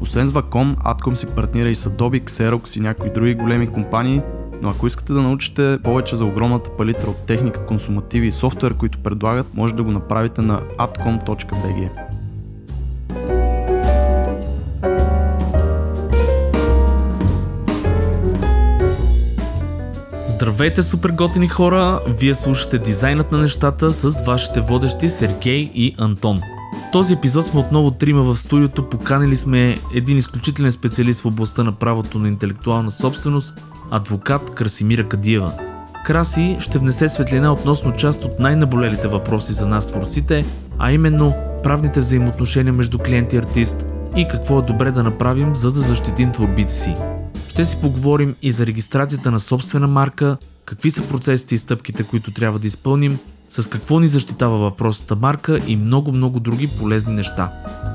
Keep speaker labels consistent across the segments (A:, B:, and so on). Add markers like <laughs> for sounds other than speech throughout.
A: освен с Vacom, Atcom си партнира и с Adobe, Xerox и някои други големи компании, но ако искате да научите повече за огромната палитра от техника, консумативи и софтуер, които предлагат, може да го направите на atcom.bg.
B: Здравейте, супер готини хора! Вие слушате дизайнът на нещата с вашите водещи Сергей и Антон този епизод сме отново трима в студиото. Поканили сме един изключителен специалист в областта на правото на интелектуална собственост, адвокат Красимира Кадиева. Краси ще внесе светлина относно част от най-наболелите въпроси за нас творците, а именно правните взаимоотношения между клиент и артист и какво е добре да направим, за да защитим творбите си. Ще си поговорим и за регистрацията на собствена марка, какви са процесите и стъпките, които трябва да изпълним, с какво ни защитава въпросата марка и много-много други полезни неща.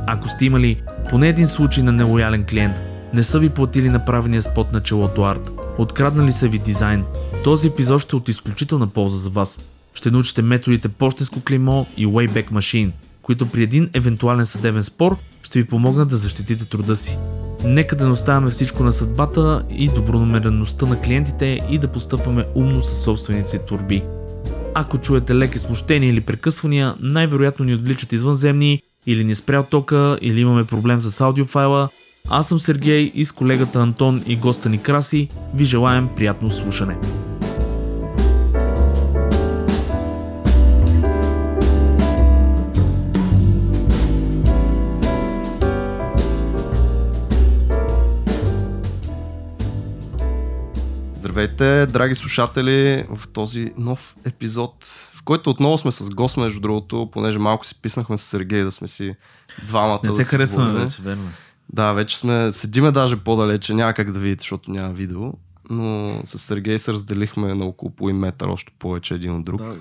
B: Ако сте имали поне един случай на нелоялен клиент, не са ви платили направения спот на челото арт, откраднали са ви дизайн, този епизод ще е от изключителна полза за вас. Ще научите методите почтенско клеймо и Wayback Machine, които при един евентуален съдебен спор ще ви помогнат да защитите труда си. Нека да не оставяме всичко на съдбата и добронамереността на клиентите и да постъпваме умно със собствените си творби. Ако чуете леки смущения или прекъсвания, най-вероятно ни отвличат извънземни, или ни спрял тока, или имаме проблем с аудиофайла. Аз съм Сергей и с колегата Антон и госта ни Краси ви желаем приятно слушане.
A: Здравейте, драги слушатели, в този нов епизод, в който отново сме с гост, между другото, понеже малко си писнахме с Сергей да сме си двамата.
B: Не се
A: да
B: харесваме вече, верно.
A: Да, вече сме, седиме даже по-далече, няма как да видите, защото няма видео но с Сергей се разделихме на около половин метър, още повече един от друг. Да,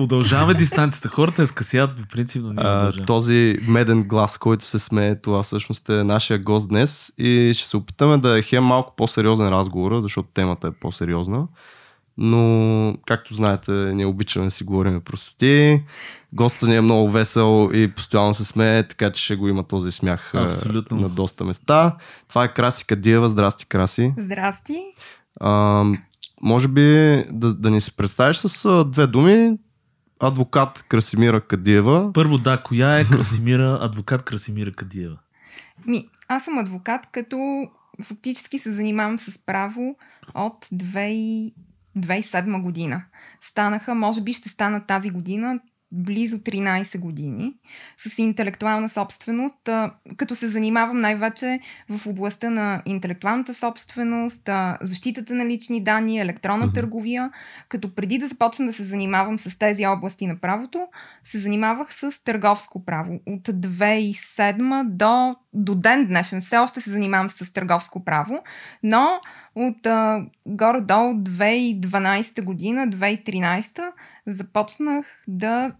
B: удължаваме <laughs> дистанцията. Хората е скъсяват по принцип, но
A: а, Този меден глас, който се смее, това всъщност е нашия гост днес и ще се опитаме да е хем малко по-сериозен разговор, защото темата е по-сериозна. Но, както знаете, ние обичаме да си говорим простоти. Гостът ни е много весел и постоянно се смее, така че ще го има този смях
B: Абсолютно.
A: на доста места. Това е Краси Кадиева. Здрасти, Краси.
C: Здрасти.
A: А, може би да, да ни се представиш с а, две думи. Адвокат Красимира Кадиева.
B: Първо, да, коя е Красимира, <laughs> адвокат Красимира Кадиева?
C: Ми, аз съм адвокат, като фактически се занимавам с право от 2007 година. Станаха, може би ще станат тази година, близо 13 години с интелектуална собственост, като се занимавам най-вече в областта на интелектуалната собственост, защитата на лични данни, електронна mm-hmm. търговия, като преди да започна да се занимавам с тези области на правото, се занимавах с търговско право. От 2007 до, до ден днешен все още се занимавам с търговско право, но от а, горе-долу 2012 година, 2013 започнах да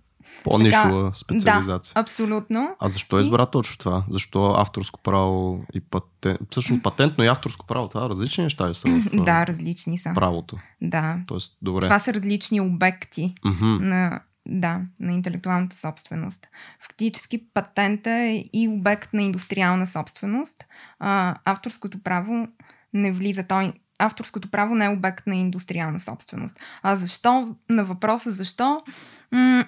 A: по-нишова специализация.
C: Да, абсолютно.
A: А защо избра точно това? Защо авторско право и патент? Всъщност патентно и авторско право, това различни неща ли са в <laughs>
C: Да, различни са.
A: правото?
C: Да.
A: Тоест, добре.
C: Това са различни обекти mm-hmm. на, да, на интелектуалната собственост. Фактически патента е и обект на индустриална собственост. А, авторското право не влиза. Той авторското право не е обект на индустриална собственост. А защо? На въпроса защо? М-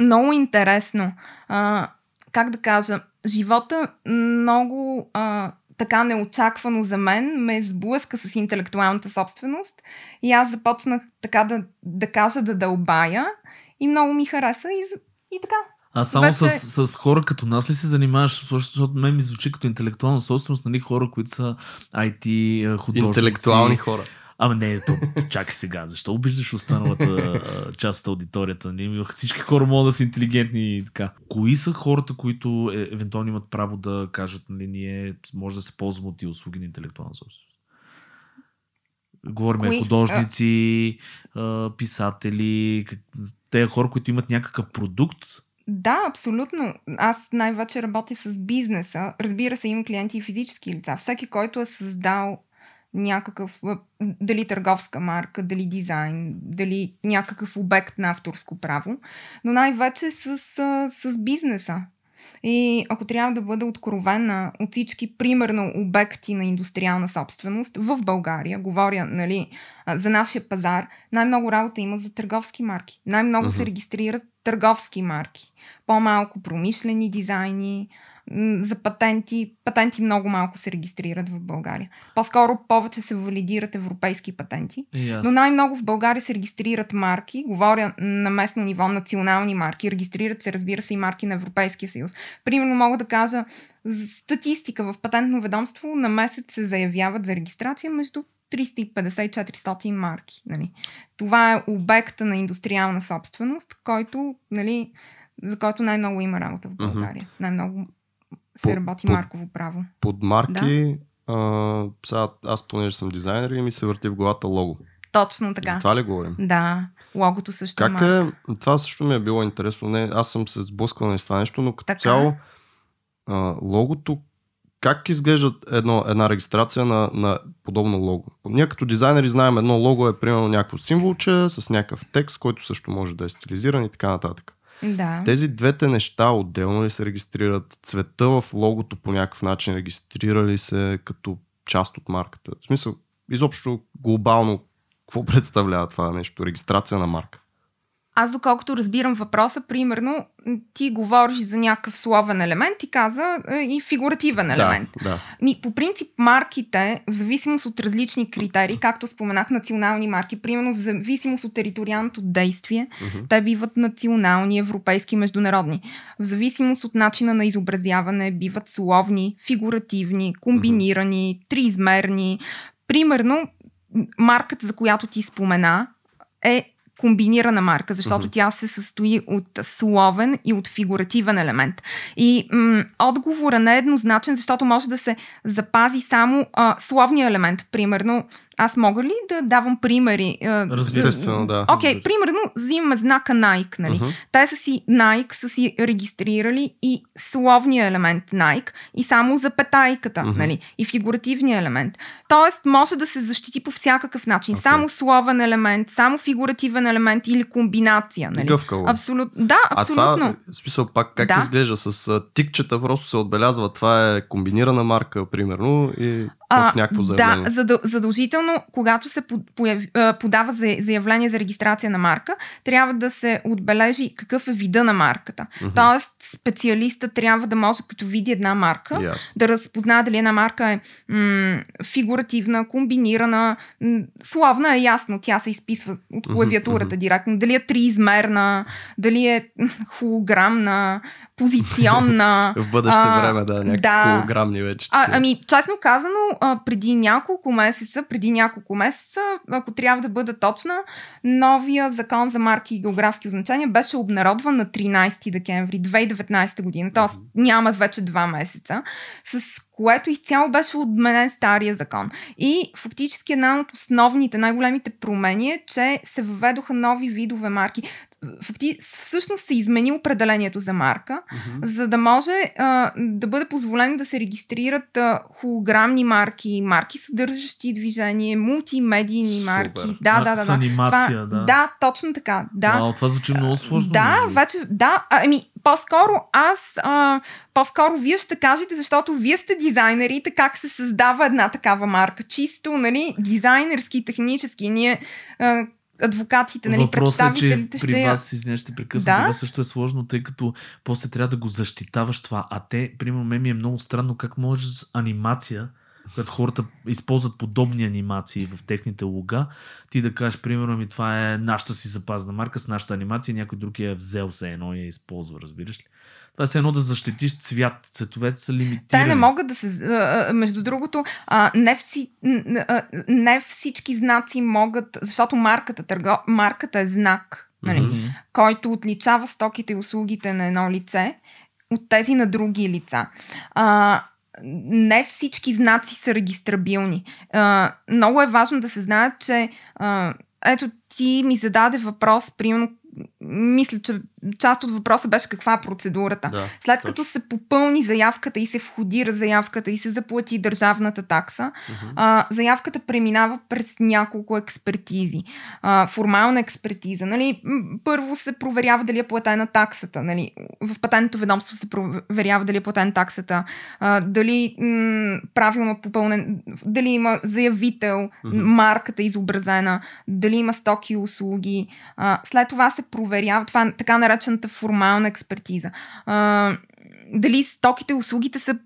C: много интересно. А, как да кажа? Живота много а, така неочаквано за мен ме сблъска с интелектуалната собственост и аз започнах така да, да кажа да дълбая и много ми хареса и, и така.
B: А само Вече... с, с хора като нас ли се занимаваш? Защото мен ми звучи като интелектуална собственост, нали, хора, които са IT художници.
A: Интелектуални хора.
B: Ама не, то, чакай сега, защо обиждаш останалата част от аудиторията? Не? Всички хора могат да са интелигентни и така. Кои са хората, които е, евентуално имат право да кажат, нали, ние може да се ползваме от тези услуги на интелектуална собственост? Говорим Кои? художници, а, писатели, те хора, които имат някакъв продукт,
C: да, абсолютно. Аз най-вече работя с бизнеса. Разбира се, имам клиенти и физически лица. Всеки, който е създал някакъв, дали търговска марка, дали дизайн, дали някакъв обект на авторско право, но най-вече с, с бизнеса. И ако трябва да бъда откровена от всички, примерно, обекти на индустриална собственост в България, говоря нали, за нашия пазар, най-много работа има за търговски марки. Най-много uh-huh. се регистрират търговски марки. По-малко промишлени дизайни, за патенти. Патенти много малко се регистрират в България. По-скоро повече се валидират европейски патенти.
B: Yes.
C: Но най-много в България се регистрират марки. Говоря на местно ниво национални марки. Регистрират се, разбира се, и марки на Европейския съюз. Примерно мога да кажа статистика в патентно ведомство на месец се заявяват за регистрация между 350-400 марки. Нали. Това е обекта на индустриална собственост, който, нали, за който най-много има работа в България. Mm-hmm. Най-много се работи под, марково право.
A: Под марки, да? а, сега аз понеже съм дизайнер и ми се върти в главата лого.
C: Точно така.
A: За това ли говорим?
C: Да, логото също
A: как е, е Това също ми е било интересно. Не, аз съм се сблъсквал с това нещо, но като така. цяло а, логото как изглежда едно, една регистрация на, на подобно лого? Ние като дизайнери знаем едно лого е примерно някакво символче с някакъв текст, който също може да е стилизиран и така нататък.
C: Да.
A: Тези двете неща отделно ли се регистрират? Цвета в логото по някакъв начин регистрира ли се като част от марката? В смисъл, изобщо глобално, какво <laughs> представлява това нещо? Регистрация на марка?
C: Аз доколкото разбирам въпроса, примерно, ти говориш за някакъв словен елемент и каза е, и фигуративен елемент.
A: Да, да.
C: Ми, по принцип, марките, в зависимост от различни критерии, както споменах, национални марки, примерно в зависимост от териториалното действие, uh-huh. те биват национални, европейски, международни. В зависимост от начина на изобразяване, биват словни, фигуративни, комбинирани, uh-huh. триизмерни. Примерно, марката, за която ти спомена, е комбинирана марка, защото uh-huh. тя се състои от словен и от фигуративен елемент. И м- отговора не е еднозначен, защото може да се запази само а, словния елемент. Примерно, аз мога ли да давам примери?
A: Разбира се, да.
C: Окей, okay, примерно взимаме знака Nike, нали? Uh-huh. Те са си Nike, са си регистрирали и словния елемент Nike и само запетайката, uh-huh. нали? И фигуративния елемент. Тоест, може да се защити по всякакъв начин. Okay. Само словен елемент, само фигуративен елемент или комбинация, нали?
A: Гъвкаво.
C: Абсолютно. Да, абсолютно. А
A: това, смисъл пак, как да. изглежда? С тикчета просто се отбелязва, това е комбинирана марка, примерно, и в някакво заявление.
C: Да, задължително, когато се подава заявление за регистрация на марка, трябва да се отбележи какъв е вида на марката. Mm-hmm. Тоест, специалиста трябва да може, като види една марка,
A: yes.
C: да разпознае дали една марка е м- фигуративна, комбинирана, м- славна е ясно, тя се изписва от клавиатурата mm-hmm. директно, дали е триизмерна, дали е холограмна, позиционна. <laughs>
A: в бъдеще а, време, да, някакви да. холограмни вече.
C: А, ами, честно казано, а, преди няколко месеца, преди няколко месеца, ако трябва да бъда точна, новия закон за марки и географски означения беше обнародван на 13 декември 2019 година, т.е. няма вече два месеца, с което изцяло беше отменен стария закон. И фактически една от основните, най-големите промени е, че се въведоха нови видове марки факти, всъщност се измени определението за марка, uh-huh. за да може а, да бъде позволено да се регистрират а, холограмни марки, марки съдържащи движение, мултимедийни марки. Супер. Да, да, да.
B: С анимация,
C: това, да. Да, точно така. Да.
B: Вау, това звучи много сложно.
C: Да, вече, да. Ами, по-скоро аз, а, по-скоро вие ще кажете, защото вие сте дизайнерите, как се създава една такава марка. Чисто, нали, дизайнерски, технически. Ние а, адвокатите, нали,
B: Въпросът е, че при
C: ще я-
B: вас, извиня, ще прекъсвам,
C: Да.
B: това също е сложно, тъй като после трябва да го защитаваш това. А те, примерно, мен ми е много странно как можеш с анимация, когато хората използват подобни анимации в техните лога, ти да кажеш, примерно, ми това е нашата си запазна марка с нашата анимация, някой друг я е взел се едно и я използва, разбираш ли? Това е едно да защитиш цвят. Цветовете са лимитирани.
C: Те не могат да се. Между другото, не, вси, не всички знаци могат, защото марката, търго, марката е знак, нали,
B: Мгм.
C: който отличава стоките и услугите на едно лице от тези на други лица. А, не всички знаци са регистрабилни. А, много е важно да се знае, че а, ето ти ми зададе въпрос, примерно, мисля, че част от въпроса беше каква е процедурата.
A: Да,
C: След
A: точно.
C: като се попълни заявката и се входира заявката и се заплати държавната такса,
A: Мгм.
C: а, заявката преминава през няколко експертизи. А, формална експертиза. Нали? Първо се проверява дали е платена таксата. Нали? В патентното ведомство се проверява дали е платена таксата, а, дали м- правилно попълнен, дали има заявител,
A: Мгм.
C: марката изобразена, дали има стоки и услуги. А, след това се проверява, това е така наречената формална експертиза. А, дали стоките услугите са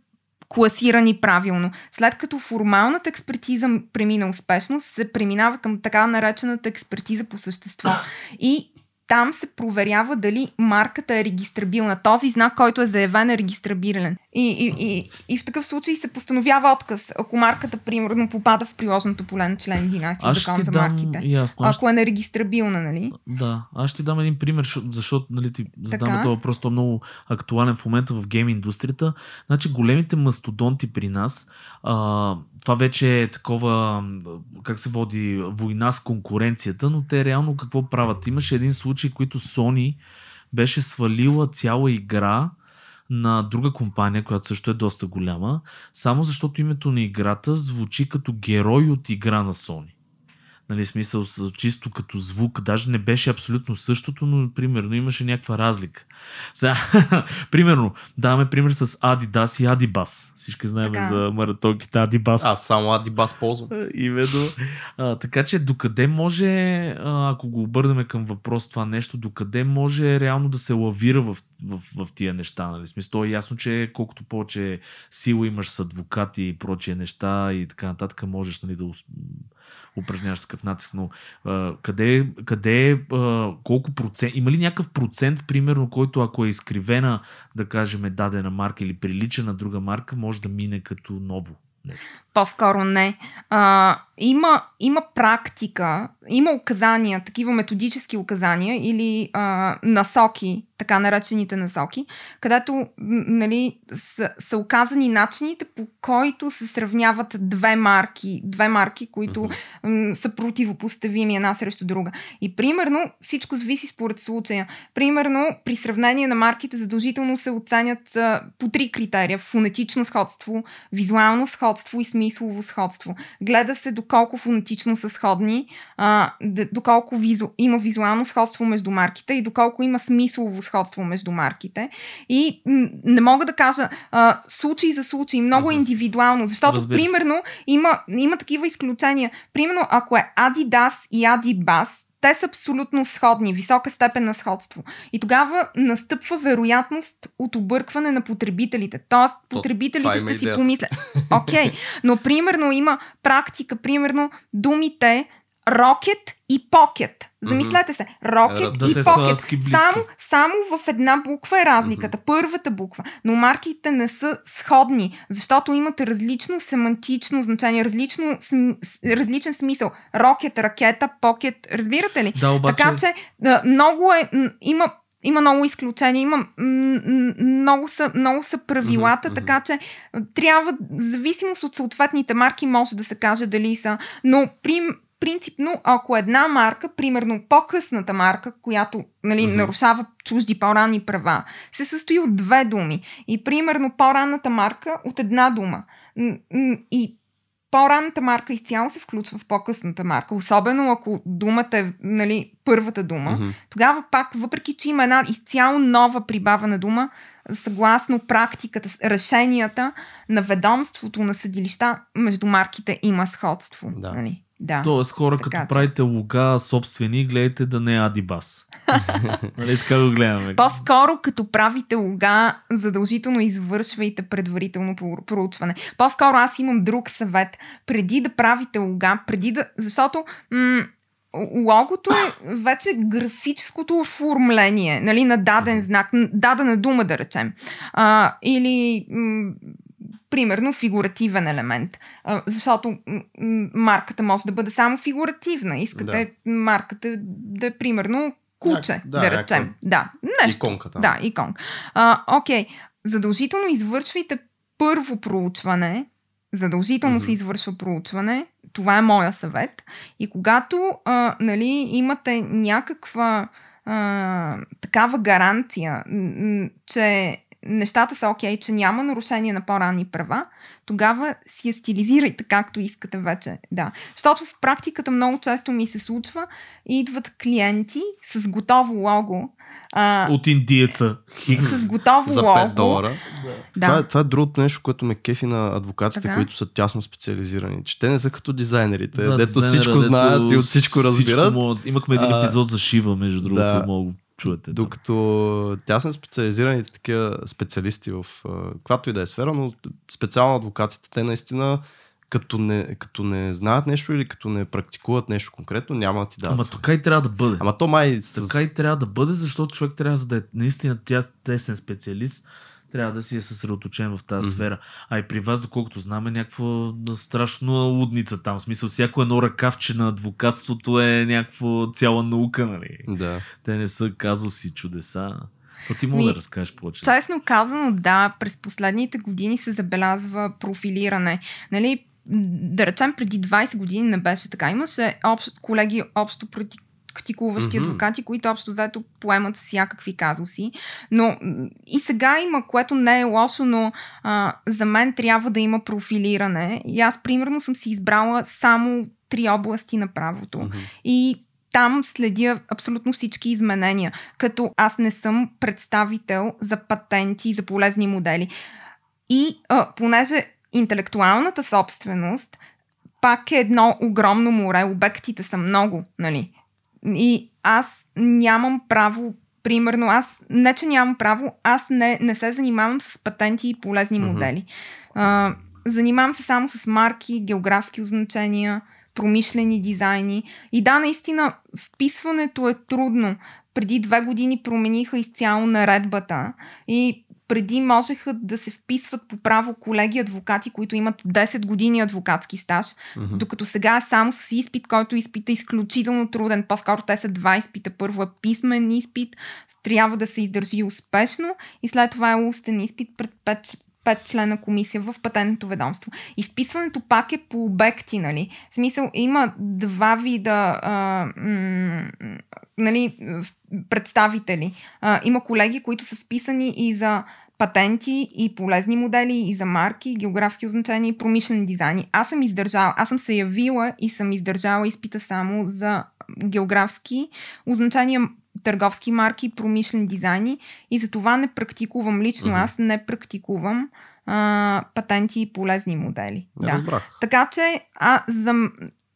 C: класирани правилно. След като формалната експертиза премина успешно, се преминава към така наречената експертиза по същество. И там се проверява дали марката е регистрабилна. Този знак, който е заявен, е регистрабилен. И, и, и, и в такъв случай се постановява отказ, ако марката, примерно, попада в приложното поле на член 11 от
B: ще
C: закон за
B: дам...
C: марките.
B: Ясно.
C: Ако е нерегистрабилна, нали?
B: Да, аз ще дам един пример, защо- защото нали, ти този въпрос, той е много актуален в момента в гейм индустрията. Значи големите мастодонти при нас, а, това вече е такова, как се води, война с конкуренцията, но те реално какво правят? Имаше един случай, който Sony беше свалила цяла игра на друга компания, която също е доста голяма, само защото името на играта звучи като герой от игра на Sony. Нали, смисъл, с, чисто като звук, даже не беше абсолютно същото, но примерно имаше някаква разлика. Сега, <laughs> примерно, даваме пример с Adidas и Adibas. Всички знаем
C: Така.
B: за маратонките Adibas.
A: Аз само Adibas ползвам.
B: Именно. А, така че докъде може, ако го обърнем към въпрос това нещо, докъде може реално да се лавира в, в, в тия неща. Нали? Смисъл, то е ясно, че колкото повече сила имаш с адвокати и прочие неща и така нататък, можеш нали, да упражняваш такъв натиск. Но къде, къде колко процент, има ли някакъв процент, примерно, който ако е изкривена, да кажем, дадена марка или прилича на друга марка, може да мине като ново нещо?
C: По-скоро не. А, има, има практика, има указания, такива методически указания или а, насоки, така наречените насоки, където нали, са, са указани начините по който се сравняват две марки, две марки, които м, са противопоставими една срещу друга. И примерно всичко зависи според случая. Примерно при сравнение на марките задължително се оценят а, по три критерия. Фонетично сходство, визуално сходство и смислово сходство. Гледа се доколко фонетично са сходни, а, доколко визу, има визуално сходство между марките и доколко има смислово сходство между марките. И не мога да кажа а, случай за случай, много
A: Мгм.
C: индивидуално, защото примерно има, има такива изключения. Примерно ако е Adidas и Adibas, те са абсолютно сходни, висока степен на сходство. И тогава настъпва вероятност от объркване на потребителите. Тоест, потребителите
A: има
C: ще си
A: идеята.
C: помислят. <laughs> Окей, okay. но примерно има практика, примерно думите Rocket и Pocket. Замислете се. Rocket
B: Да,
C: и
B: адски близки.
C: Само, само в една буква е разликата. Първата буква. Но марките не са сходни, защото имат различно семантично значение, различно, см- различен смисъл. Рокет, ракета, покет. Разбирате ли?
B: Да, обаче...
C: Така че много е. Има има много изключения, има много са, много са правилата,
A: мгм.
C: така че трябва, в зависимост от съответните марки, може да се каже дали са. Но при, принципно, ако една марка, примерно по-късната марка, която нали,
A: Мгм.
C: нарушава чужди по-ранни права, се състои от две думи. И примерно по-ранната марка от една дума. И по-ранната марка изцяло се включва в по-късната марка, особено ако думата е нали, първата дума.
A: Мгм.
C: Тогава пак, въпреки че има една изцяло нова прибавена дума, съгласно практиката, решенията на ведомството на съдилища, между марките има сходство.
A: Да.
C: Нали? Да.
B: Тоест хора,
C: Така
B: като
C: че-
B: правите лога собствени, гледайте да не е Адибас. <laughs> нали така го гледаме?
C: По-скоро, като правите лога, задължително извършвайте предварително про- проучване. По-скоро аз имам друг съвет. Преди да правите лога, преди да... Защото м- логото е вече графическото оформление нали, на даден знак, дадена дума да речем. А, или м- примерно фигуративен елемент. Защото марката може да бъде само фигуративна. Искате марката да е примерно куче, да,
D: да,
C: да речем.
D: някаква
C: Да, нещо.
D: Иконка там.
C: Да, икон. А, окей, задължително извършвайте първо проучване. Задължително
D: Мгм.
C: се извършва проучване. Това е моя съвет. И когато а, нали, имате някаква а, такава гаранция, че нещата са окей, че няма нарушение на по-ранни права, тогава си я стилизирайте както искате вече. Да. Защото в практиката много често ми се случва, идват клиенти с готово лого. А,
B: От индиеца. Хикс.
C: с готово
D: За
C: лого.
D: 5 долара.
C: Да.
A: Това, е, това е другото нещо, което ме кефи на адвокатите,
C: Така.
A: които са тясно специализирани. Че те не са като дизайнерите,
B: Да,
A: дето
B: дизайнера,
A: всичко
B: дето
A: знаят и от всичко разбират.
B: Могат... Имахме един
A: А,
B: епизод за Шива, между другото,
A: да.
B: мога да чуете.
A: Докато тясно специализираните такива специалисти в каквато и да е сфера, но специално адвокатите, те наистина като не, като не знаят нещо или като не практикуват нещо конкретно, няма да ти дадат.
B: Ама така и трябва да бъде.
A: Ама то май с...
B: Така и трябва да бъде, защото човек трябва да е наистина тя тесен специалист, трябва да си е съсредоточен в тази
A: Мгм.
B: сфера. А и при вас, доколкото знаме, някаква да, страшно лудница там. В смисъл, всяко едно ръкавче на адвокатството е някаква цяла наука, нали?
A: Да.
B: Те не са казуси, чудеса. То ти мога
C: Ми,
B: да разкажеш повече.
C: Честно казано, да, през последните години се забелязва профилиране. Нали, да речем, преди 20 години не беше така. Имаше общ, колеги общо практикуващи
A: Мгм.
C: адвокати, които общо взето поемат всякакви казуси. Но и сега има, което не е лошо, но а, за мен трябва да има профилиране. И аз, примерно, съм си избрала само три области на правото.
A: Мгм.
C: И там следя абсолютно всички изменения, като аз не съм представител за патенти и за полезни модели. И а, понеже интелектуалната собственост пак е едно огромно море, обектите са много, нали? И аз нямам право, примерно, аз не, че нямам право, аз не, не се занимавам с патенти и полезни
A: Мгм.
C: модели. А, занимавам се само с марки, географски означения, промишлени дизайни. И да, наистина, вписването е трудно. Преди две години промениха изцяло наредбата и преди можеха да се вписват по право колеги адвокати, които имат 10 години адвокатски стаж,
A: Мгм.
C: докато сега само с изпит, който изпит е изключително труден. По-скоро те са два изпита. Първо е писмен изпит, трябва да се издържи успешно и след това е устен изпит пред 5 пет члена комисия в патентното ведомство. И вписването пак е по обекти, нали? В смисъл, има два вида а, м- нали, представители. А, има колеги, които са вписани и за патенти и полезни модели, и за марки, и географски означения, и промишлени дизайни. Аз съм издържала, аз съм се явила и съм издържала изпита само за географски означения, търговски марки, промишлени дизайни и за това не практикувам лично. Аз не практикувам а, патенти и полезни модели.
A: Не
C: Да.
A: разбрах.
C: Така че, а, за,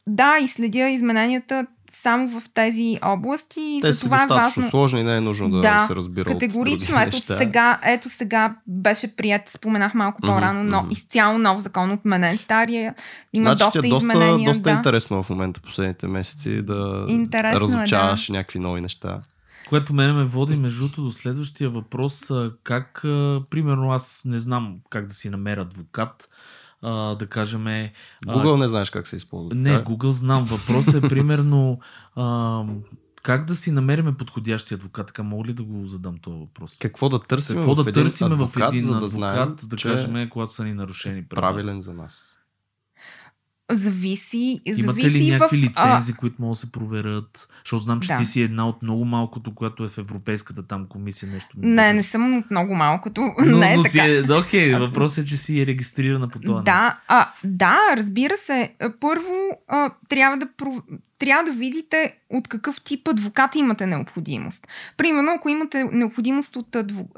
C: да, и следя измененията само в тези области и
A: Те
C: за
A: са
C: това е
A: достатъчно
C: важно.
A: сложни и не е нужно да,
C: Да,
A: се разбира от
C: Категорично, ето
A: неща.
C: сега, ето сега беше прият, споменах малко по-рано, но
A: мгм.
C: изцяло нов закон отменен. Стария има
A: значи
C: доста
A: е доста,
C: изменения.
A: доста
C: да.
A: интересно в момента последните месеци да
C: Интересно е,
A: разучаваш някакви нови неща.
B: Което мене ме води между другото до следващия въпрос. Как, примерно, аз не знам как да си намеря адвокат, а, да кажем... а,
A: Google не знаеш как се използва.
B: Не,
A: така?
B: Google знам. Въпросът е примерно а, как да си намериме подходящи адвокат. Така мога ли да го задам този въпрос?
A: Какво да търсим
B: Какво
A: в
B: да търсим в
A: адвокат,
B: един
A: за да
B: адвокат,
A: знаем,
B: да
A: че
B: кажем, когато са ни нарушени
A: е
B: права?
A: правилен за нас.
C: Зависи,
B: Имате
C: зависи
B: ли някакви
C: в...
B: лицензи, които могат да се проверят? Защото знам, че
C: Да.
B: ти си една от много малкото, която е в Европейската там комисия. Нещо
C: Не, не съм от много малкото. <laughs>
B: Но,
C: не е
B: но
C: така.
B: си е, да, окей, въпросът е, че си е регистрирана по начин.
C: Да, а, да, разбира се. Първо, а, трябва, да, пров- трябва да видите от какъв тип адвокат имате необходимост. Примерно, ако имате необходимост от адво...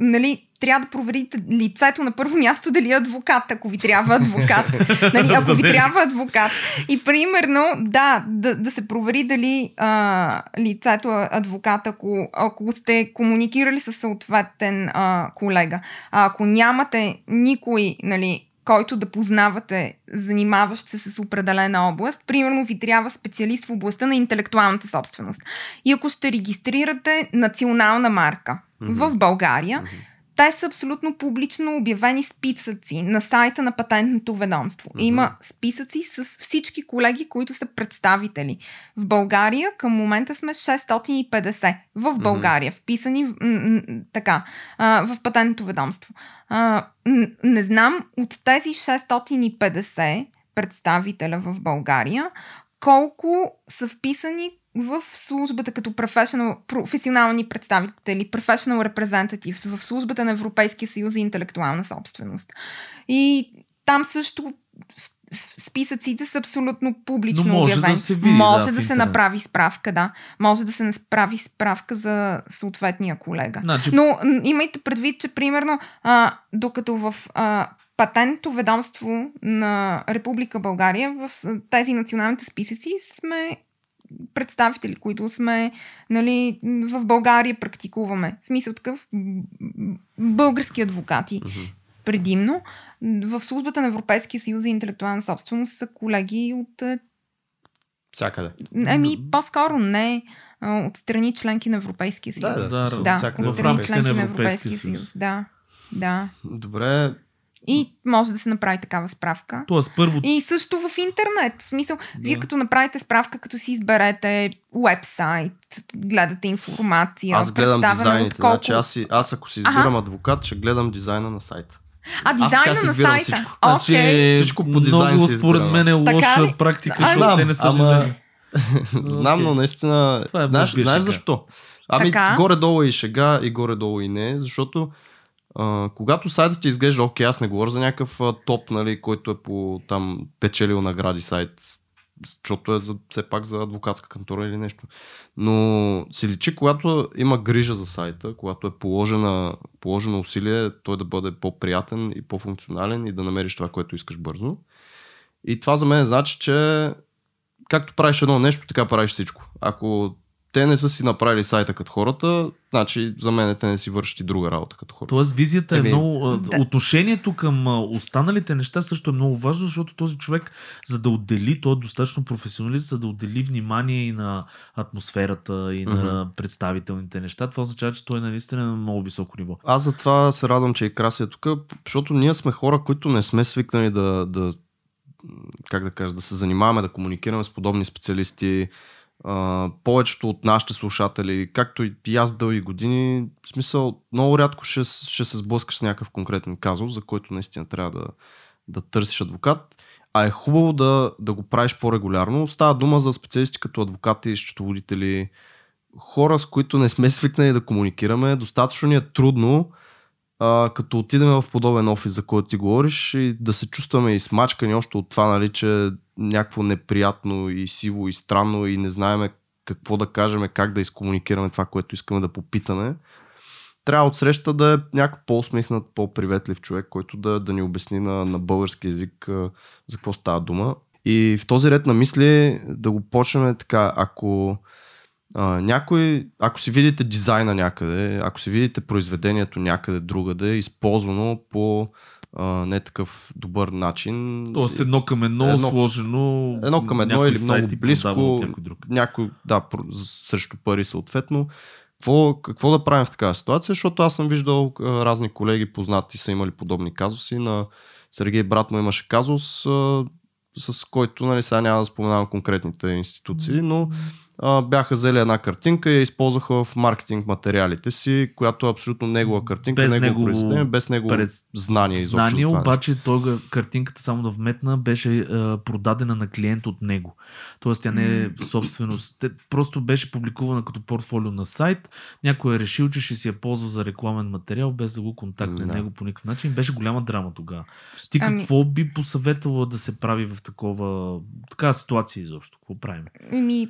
C: нали, трябва да проверите лицето на първо място дали е адвокат, ако ви трябва адвокат. <laughs> нали, ако ви трябва адвокат. И примерно, да, да, да се провери дали а, лицето е адвокат, ако, ако сте комуникирали с съответен а, колега. А ако нямате никой, нали, който да познавате, занимаващ се с определена област. Примерно ви трябва специалист в областта на интелектуалната собственост. И ако ще регистрирате национална марка mm-hmm. в България, mm-hmm те са абсолютно публично обявени списъци на сайта на патентното ведомство. Mm-hmm. Има списъци с всички колеги, които са представители. В България към момента сме 650 в България, mm-hmm. вписани м- м- така, а, в патентното ведомство. А, м- не знам от тези 650 представителя в България, колко са вписани в службата като професионални представители, professional representatives в службата на Европейския съюз за интелектуална собственост. И там също списъците са абсолютно публично
B: Но може
C: обявени.
B: Да се види,
C: може
B: да,
C: да се направи справка, да. Може да се направи справка за съответния колега.
B: Значи...
C: Но имайте предвид, че примерно, а, докато в а, патентното ведомство на Република България в тези националните списъци сме представители, които сме нали, в България практикуваме. В смисъл такъв български адвокати mm-hmm. предимно. В службата на Европейския съюз за интелектуална собственост са колеги от
D: Всякъде.
C: Ами, по-скоро не от страни членки на Европейския съюз.
B: Да, да,
C: да, да от страни членки на Европейския съюз. съюз. Да, да.
D: Добре,
C: и може да се направи такава справка.
B: Тоест, първо...
C: И също в интернет. В смисъл, да. вие като направите справка, като си изберете вебсайт, гледате информация,
D: Аз гледам дизайните. Колко... Значи, аз, си, аз ако си избирам Аха. адвокат, ще гледам дизайна на сайта.
C: А, дизайна на сайта.
D: Всичко.
C: Okay. Значи,
D: всичко по дизайн
B: Много според мен е лоша ли? практика, защото ами, те не са ама... дизайн. <laughs>
D: Знам, okay. но наистина...
B: Това е
D: знаеш, знаеш защо? Ами, така? горе-долу и шега, и горе-долу и не, защото когато сайтът ти изглежда, окей, аз не говоря за някакъв топ, нали, който е по там печелил награди сайт, защото е за, все пак за адвокатска кантора или нещо. Но си личи, когато има грижа за сайта, когато е положена, положено усилие той да бъде по-приятен и по-функционален и да намериш това, което искаш бързо. И това за мен значи, че както правиш едно нещо, така правиш всичко. Ако те не са си направили сайта като хората, значи за мен те не си вършат и друга работа като хората.
B: Тоест визията е много... Да. Отношението към останалите неща също е много важно, защото този човек, за да отдели, той е достатъчно професионалист, за да отдели внимание и на атмосферата, и на mm-hmm. представителните неща. Това означава, че той е наистина на много високо ниво.
D: Аз затова се радвам, че и Краси е тук, защото ние сме хора, които не сме свикнали да, да как да кажа, да се занимаваме, да комуникираме с подобни специалисти, Повечето от нашите слушатели, както и аз дълги години, в смисъл, много рядко ще, ще се сблъскаш с някакъв конкретен казус, за който наистина трябва да, да търсиш адвокат. А е хубаво да, да го правиш по-регулярно. Става дума за специалисти като адвокати, счетоводители, хора, с които не сме свикнали да комуникираме. Достатъчно ни е трудно, а, като отидем в подобен офис, за който ти говориш, и да се чувстваме измачкани още от това, нали, че някакво неприятно и сиво и странно и не знаеме какво да кажем, как да изкомуникираме това, което искаме да попитаме. Трябва от среща да е някакъв по-усмихнат, по-приветлив човек, който да, да ни обясни на, на български язик за какво става дума. И в този ред на мисли да го почнем така, ако а, някой, ако си видите дизайна някъде, ако си видите произведението някъде другаде, използвано по а, не такъв добър начин.
B: Тоест едно към едно, едно сложено.
D: Едно към едно или много близко. Някой, друг. някой, да, срещу пари съответно. Какво, какво да правим в такава ситуация? Защото аз съм виждал а, разни колеги, познати са имали подобни казуси. На Сергей брат му имаше казус, а, с който, нали, сега няма да споменавам конкретните институции, но а, бяха взели една картинка и я използваха в маркетинг материалите си, която е абсолютно негова картинка, без негово произведение, без негово пред... знание.
B: Знание, обаче той, картинката, само да вметна, беше а, продадена на клиент от него. Тоест тя не е собственост. Те, просто беше публикувана като портфолио на сайт. Някой е решил, че ще си я ползва за рекламен материал, без да го контактне да. него по никакъв начин. Беше голяма драма тогава. Ти ами... какво би посъветвала да се прави в такова, такава ситуация изобщо? Какво правим?
C: Ми,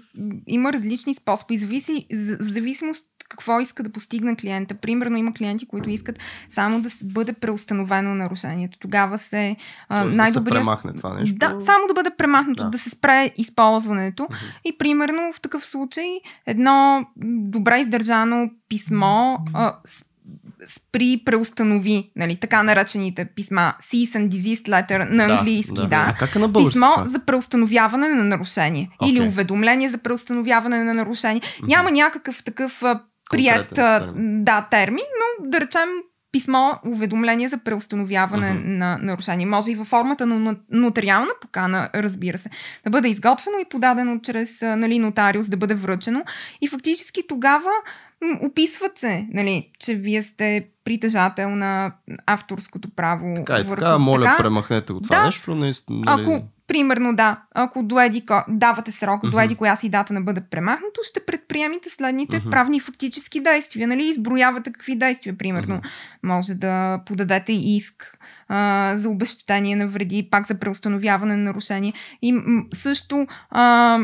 C: има различни способи. Зависи, в зависимост какво иска да постигне клиента. Примерно има клиенти, които искат само да бъде преустановено нарушението. Тогава се
D: най-добрият... Да се премахне това нещо.
C: Да, само да бъде премахнато, да, да се спре използването. Uh-huh. И примерно в такъв случай едно добре издържано писмо а, спри преустанови, нали, така наречените писма, cease and desist letter на да, английски, да. да.
D: А как е на
C: Писмо това? за преустановяване на нарушение. Okay. Или уведомление за преустановяване на нарушение. Mm-hmm. Няма някакъв такъв прият. Да, термин, но да речем писмо, уведомление за преустановяване uh-huh. на нарушение. Може и във формата на нотариална покана, разбира се, да бъде изготвено и подадено чрез нали, нотариус, да бъде връчено. И фактически тогава описват се, нали, че вие сте притежател на авторското право.
D: Така и така, моля, така, премахнете го това да, нещо. Наистина,
C: нали... Ако Примерно, да, ако до еди, давате срок, mm-hmm. до еди коя си дата не бъде премахнато, ще предприемите следните mm-hmm. правни фактически действия. Нали? Изброявате какви действия. Примерно, mm-hmm. може да подадете иск а, за обещетение на вреди, пак за преустановяване на нарушение. И също а,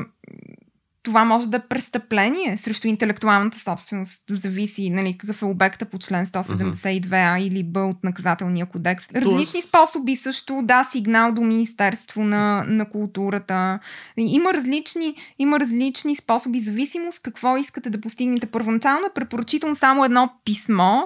C: това може да е престъпление срещу интелектуалната собственост. Зависи нали, какъв е обекта по член 172А или Б от наказателния кодекс. Различни То... способи също, да, сигнал до Министерство на, на културата. Има различни, има различни способи, зависимост какво искате да постигнете. Първоначално е препоръчително само едно писмо,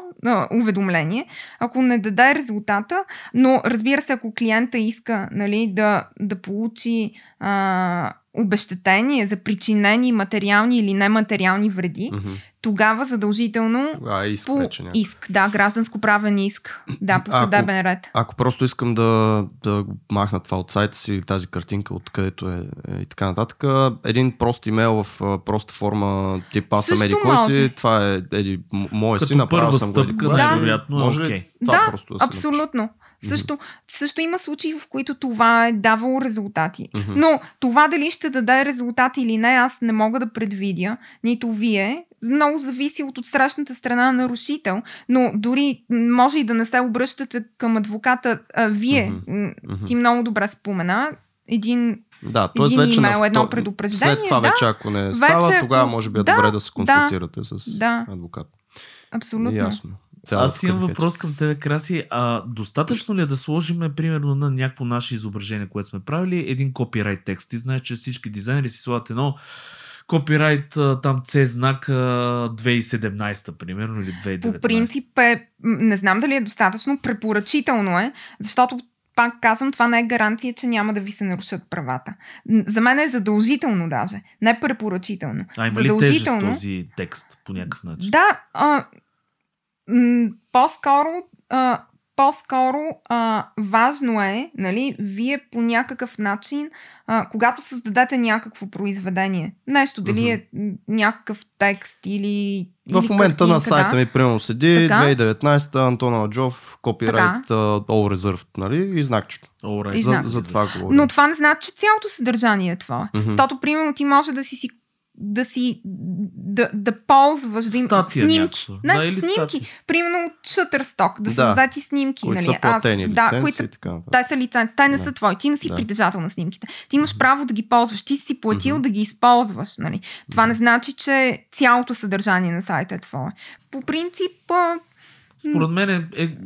C: уведомление, ако не даде резултата, но разбира се, ако клиента иска нали, да, да получи а, обещетение за причинени материални или нематериални вреди, mm-hmm. тогава задължително
D: а, иск,
C: по
D: вече,
C: иск, да, гражданско-правен иск, да, по съдебен
D: ако,
C: ред.
D: Ако просто искам да, да махна това от сайта си, тази картинка, откъдето е, е и така нататък, един прост имейл в проста форма, тип аз съм еди кой си, това е еди, мое си, направил съм
B: го. да, вероятно,
C: може okay. това да, просто да абсолютно. Също, mm-hmm. също има случаи, в които това е давало резултати. Mm-hmm. Но това дали ще даде резултати или не, аз не мога да предвидя, нито вие. Много зависи от отсрещната страна на нарушител, но дори може и да не се обръщате към адвоката. А, вие, mm-hmm. ти много добре спомена, един
D: да, т.е. вече имейл, на, едно предупреждение. След това да, вече, ако не става, вече, тогава може би е да, добре да се консултирате да, с да, адвокат.
C: Абсолютно.
D: Ясно.
B: Цялата Аз имам въпрос към тебе, Краси. А достатъчно ли е да сложим, примерно, на някакво наше изображение, което сме правили, един копирайт текст? Ти знаеш, че всички дизайнери си слагат едно копирайт, там C знак 2017, примерно, или 2019.
C: По принцип е, не знам дали е достатъчно, препоръчително е, защото пак казвам, това не е гаранция, че няма да ви се нарушат правата. За мен е задължително даже, не препоръчително.
B: А има задължително... ли тежест този текст по някакъв начин?
C: Да, а, по-скоро, а, по-скоро а, важно е, нали, вие по някакъв начин, а, когато създадете някакво произведение, нещо, дали mm-hmm. е някакъв текст или.
D: В
C: или
D: момента
C: картинка,
D: на сайта да. ми, примерно, седи така? 2019 Антона Джов, копирайт uh, All Reserved, нали, и знакчето.
B: Right.
D: За, за това говорим.
C: Но това не значи, че цялото съдържание е това. Mm-hmm. Защото, примерно, ти може да си си да си да, да ползваш да им
B: Статия
C: снимки. Не, да, или снимки. Статия. Примерно от Shutterstock, да, да са взети снимки.
D: Които
C: нали?
D: са платени, Аз, да, които са,
C: така, те са лицензи, те не да. са твои, ти не си да. притежател на снимките. Ти имаш право да ги ползваш, ти си платил mm-hmm. да ги използваш. Нали? Това mm-hmm. не значи, че цялото съдържание на сайта е твое. По принцип,
B: според мен е, е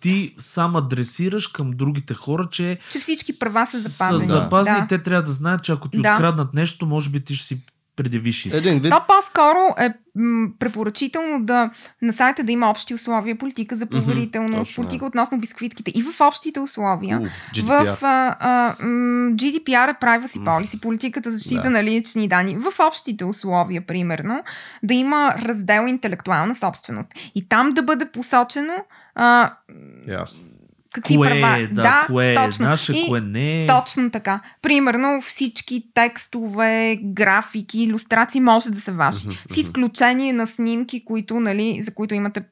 B: ти сам адресираш към другите хора, че...
C: Че всички права са запазени.
B: Са запазени да. и те трябва да знаят, че ако ти да. откраднат нещо, може би ти ще си предявиш
C: иск. Един вид... То по-скоро е м- препоръчително да на сайта да има общи условия, политика за поверителност, mm-hmm, политика относно бисквитките и в общите условия. Uh, GDPR. В а, а, м- GDPR е privacy policy, политиката за защита да. на лични данни. В общите условия, примерно, да има раздел интелектуална собственост. И там да бъде посочено а,
D: Ясно
C: какви
B: кое,
C: права.
B: Е, да, да кое е точно. наше, и, кое не е.
C: Точно така. Примерно всички текстове, графики, иллюстрации може да са ваши. с изключение на снимки, които, нали, за които имате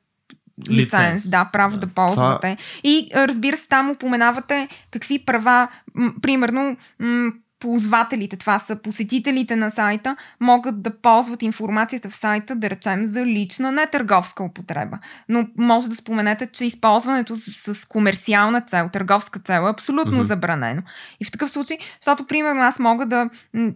C: лиценз. да, право да, да ползвате. Това... И разбира се, там упоменавате какви права, м- примерно, м- ползвателите, това са посетителите на сайта, могат да ползват информацията в сайта, да речем, за лична, не търговска употреба. Но може да споменете, че използването с, с комерциална цел, търговска цел е абсолютно mm-hmm. забранено. И в такъв случай, защото, примерно, аз мога да,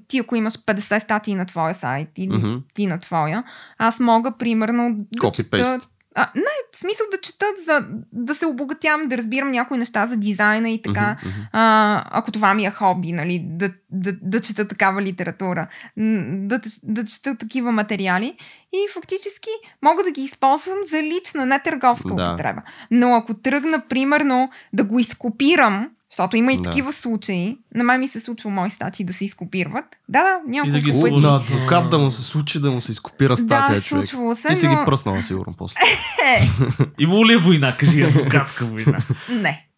C: ти ако имаш 50 статии на твоя сайт или mm-hmm. ти на твоя, аз мога, примерно, да чета а, не, в смисъл да чета, за да се обогатявам, да разбирам някои неща за дизайна и така, mm-hmm. а, ако това ми е хоби, нали, да, да, да чета такава литература, да, да чета такива материали и фактически мога да ги използвам за лична, не търговска да. употреба. Но ако тръгна, примерно, да го изкопирам, защото има и да. такива случаи. На мен ми се случва мои статии да се изкопират. Да, да, няма
D: да ги
C: които...
D: На адвокат да му се случи да му се изкопира статия,
C: да,
D: човек.
C: случвало се,
D: Ти
C: но...
D: си ги пръснала сигурно после. <laughs>
B: Имало ли е война? Кажи адвокатска война.
C: Не.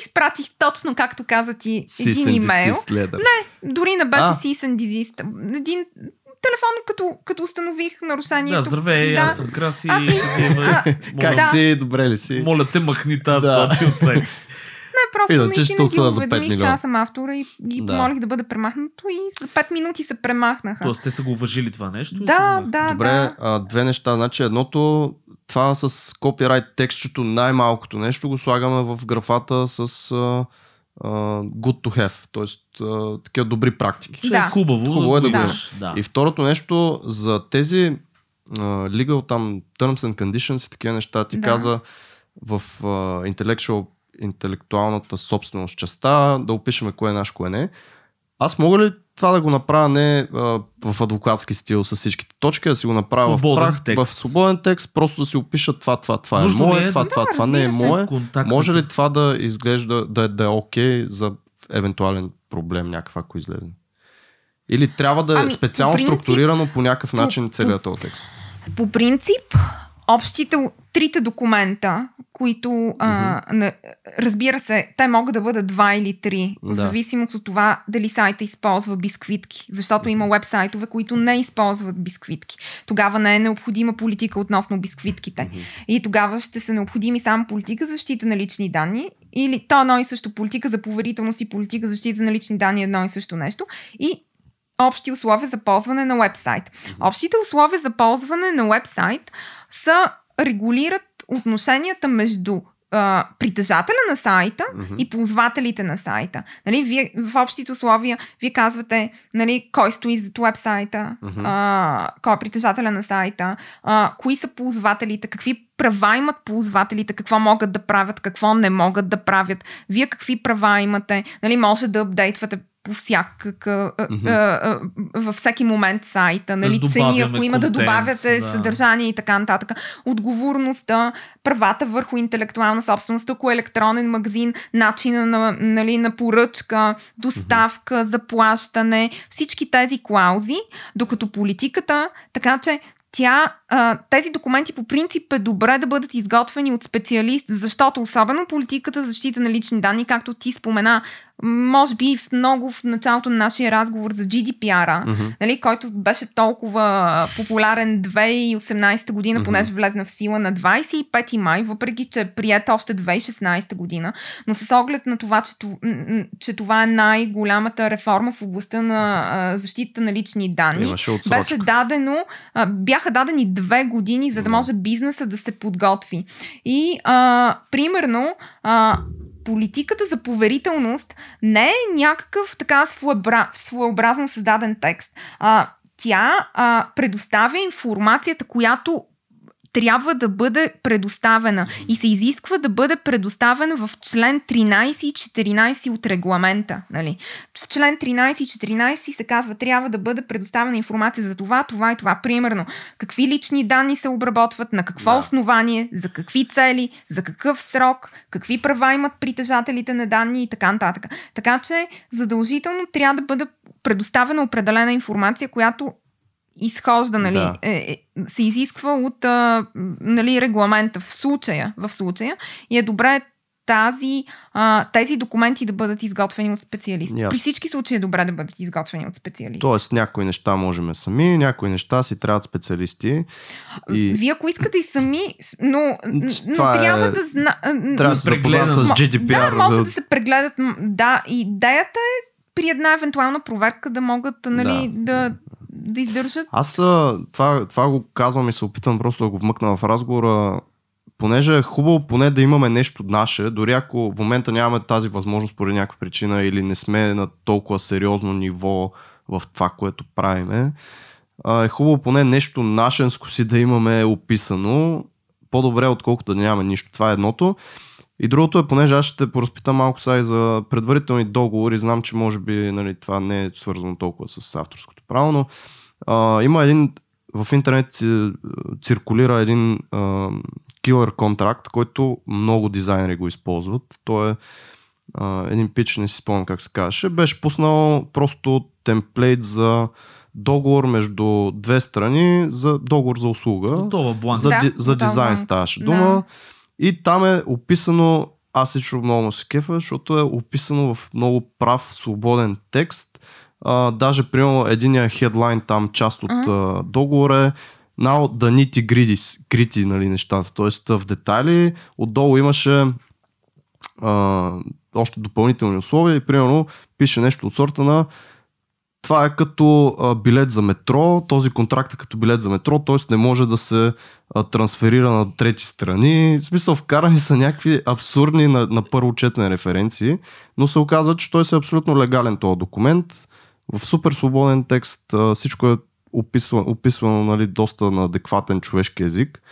C: Изпратих точно, както каза ти, един имейл. Не, дори не беше and desist. Един телефон, като, като установих нарушението.
B: Да, здравей, да. аз съм Краси. Аз
D: Как да. си? Добре ли си?
B: Моля те, махни тази да. статия от сайт.
C: Не, просто Иначе наистина ги уведомих, че аз съм автора и ги да. помолих да бъде премахнато и за 5 минути се премахнаха.
B: Тоест те са го уважили това нещо?
C: Да, да,
D: Добре,
C: да.
D: А, две неща. Значи едното, това с копирайт текстчето, най-малкото нещо го слагаме в графата с uh, uh, good to have, т.е. Uh, такива добри практики.
B: Че да. е хубаво,
D: хубаво е да, да го имаш. Да. И второто нещо, за тези uh, legal там terms and conditions и такива неща, ти да. каза в uh, intellectual интелектуалната собственост частта, да опишеме кое е наш, кое не. Аз мога ли това да го направя не а, в адвокатски стил с всичките точки, да си го направя свободен в прах, текст. в свободен текст, просто да си опиша това, това, това е Нужно е мое, е това, да, това, да, това не е мое. Контакт, Може ли това да изглежда, да, да е окей okay за евентуален проблем някакъв, ако излезе? Или трябва да е ами, специално по принцип, структурирано по някакъв начин целият този текст?
C: По принцип, общите трите документа, които, mm-hmm. а, разбира се, те могат да бъдат два или три, да. в зависимост от това дали сайта използва бисквитки, защото mm-hmm. има вебсайтове, които не използват бисквитки. Тогава не е необходима политика относно бисквитките. Mm-hmm. И тогава ще са необходими само политика за защита на лични данни или то едно и също политика за поверителност и политика за защита на лични данни едно и също нещо. И общи условия за ползване на вебсайт. Общите условия за ползване на вебсайт са регулират отношенията между а, притежателя на сайта mm-hmm. и ползвателите на сайта. Нали, вие, в общите условия вие казвате нали, кой стои зад вебсайта, mm-hmm. а, кой е притежателя на сайта, а, кои са ползвателите, какви права имат ползвателите, какво могат да правят, какво не могат да правят, вие какви права имате, нали, може да апдейтвате по всякак, mm-hmm. във всеки момент сайта, нали, да цени, ако има контент, да добавяте да. съдържание и така нататък. Отговорността, правата върху интелектуална собственост, ако е електронен магазин, начина на, нали, на поръчка, доставка, mm-hmm. заплащане, всички тези клаузи, докато политиката, така че тя, а, тези документи по принцип е добре да бъдат изготвени от специалист, защото особено политиката за защита на лични данни, както ти спомена, може би в много в началото на нашия разговор за GDPR, mm-hmm. нали, който беше толкова популярен 2018 година, mm-hmm. понеже влезна в сила на 25 май, въпреки че е прият още 2016 година, но с оглед на това, че, че това е най-голямата реформа в областта на защита на лични данни, беше дадено, бяха дадени две години, за да може бизнеса да се подготви. И а, примерно а, политиката за поверителност не е някакъв така своеобразно създаден текст. А, тя а, предоставя информацията, която трябва да бъде предоставена и се изисква да бъде предоставена в член 13 и 14 от регламента. Нали? В член 13 и 14 се казва, трябва да бъде предоставена информация за това, това и това. Примерно, какви лични данни се обработват, на какво да. основание, за какви цели, за какъв срок, какви права имат притежателите на данни и така нататък. Така че задължително трябва да бъде предоставена определена информация, която изхожда, нали, да. е, е, се изисква от а, нали, регламента в случая, в случая и е добре тази, а, тези документи да бъдат изготвени от специалисти. При всички случаи е добре да бъдат изготвени от специалисти.
D: Тоест някои неща можем сами, някои неща си трябват специалисти.
C: И... Вие ако искате и сами, но, но трябва
D: е...
C: да зна...
D: Трябва да се запознат с GDPR.
C: Да, може да се прегледат. Да, идеята е при една евентуална проверка да могат нали, да, да, да издържат.
D: Аз това, това го казвам и се опитвам просто да го вмъкна в разговора понеже е хубаво поне да имаме нещо наше, дори ако в момента нямаме тази възможност поради някаква причина или не сме на толкова сериозно ниво в това, което правиме, е хубаво поне нещо нашенско си да имаме описано, по-добре отколкото да нямаме нищо. Това е едното. И другото е, понеже аз ще те поразпитам малко сега и за предварителни договори, знам, че може би нали, това не е свързано толкова с авторското право, но а, има един в интернет циркулира един а, killer контракт, който много дизайнери го използват. Той е а, един пич, не си спомням как се казваше, беше пуснал просто темплейт за договор между две страни за договор за услуга.
B: Готова бланк.
D: За,
C: Да,
D: за дизайн ставаше
C: Да.
D: И там е описано, аз лично много му се кефа, защото е описано в много прав, свободен текст. А, даже, примерно, единия хедлайн там, част от а, договора е Now the nitty gritty, gritty нали, нещата, т.е. в детайли. Отдолу имаше а, още допълнителни условия и примерно пише нещо от сорта на това е като а, билет за метро, този контракт е като билет за метро, т.е. не може да се а, трансферира на трети страни. В смисъл, вкарани са някакви абсурдни на, на първо четене референции, но се оказва, че той е абсолютно легален този документ. В супер свободен текст а, всичко е описвано, описвано нали, доста на адекватен човешки език.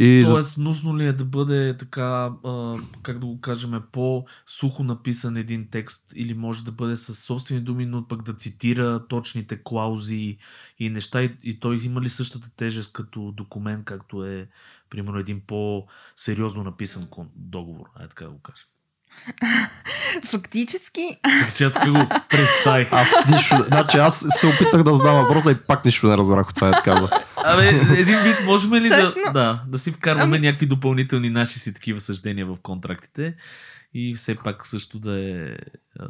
D: И.
B: Тоест, нужно ли е да бъде така, как да го кажем, по-сухо написан един текст или може да бъде с собствени думи, но пък да цитира точните клаузи и неща и, и той има ли същата тежест като документ, както е, примерно, един по-сериозно написан договор, ай така да го кажем. <laughs>
C: Фактически,
B: Чакай, че аз така го представих.
D: Аз нищо, значи аз се опитах да задам въпроса и пак нищо не разбрах от това, да каза.
B: Абе, един вид, можем ли да, да, да си вкарваме
C: Ами-
B: някакви допълнителни наши си такива съждения в контрактите и все пак също да е... А...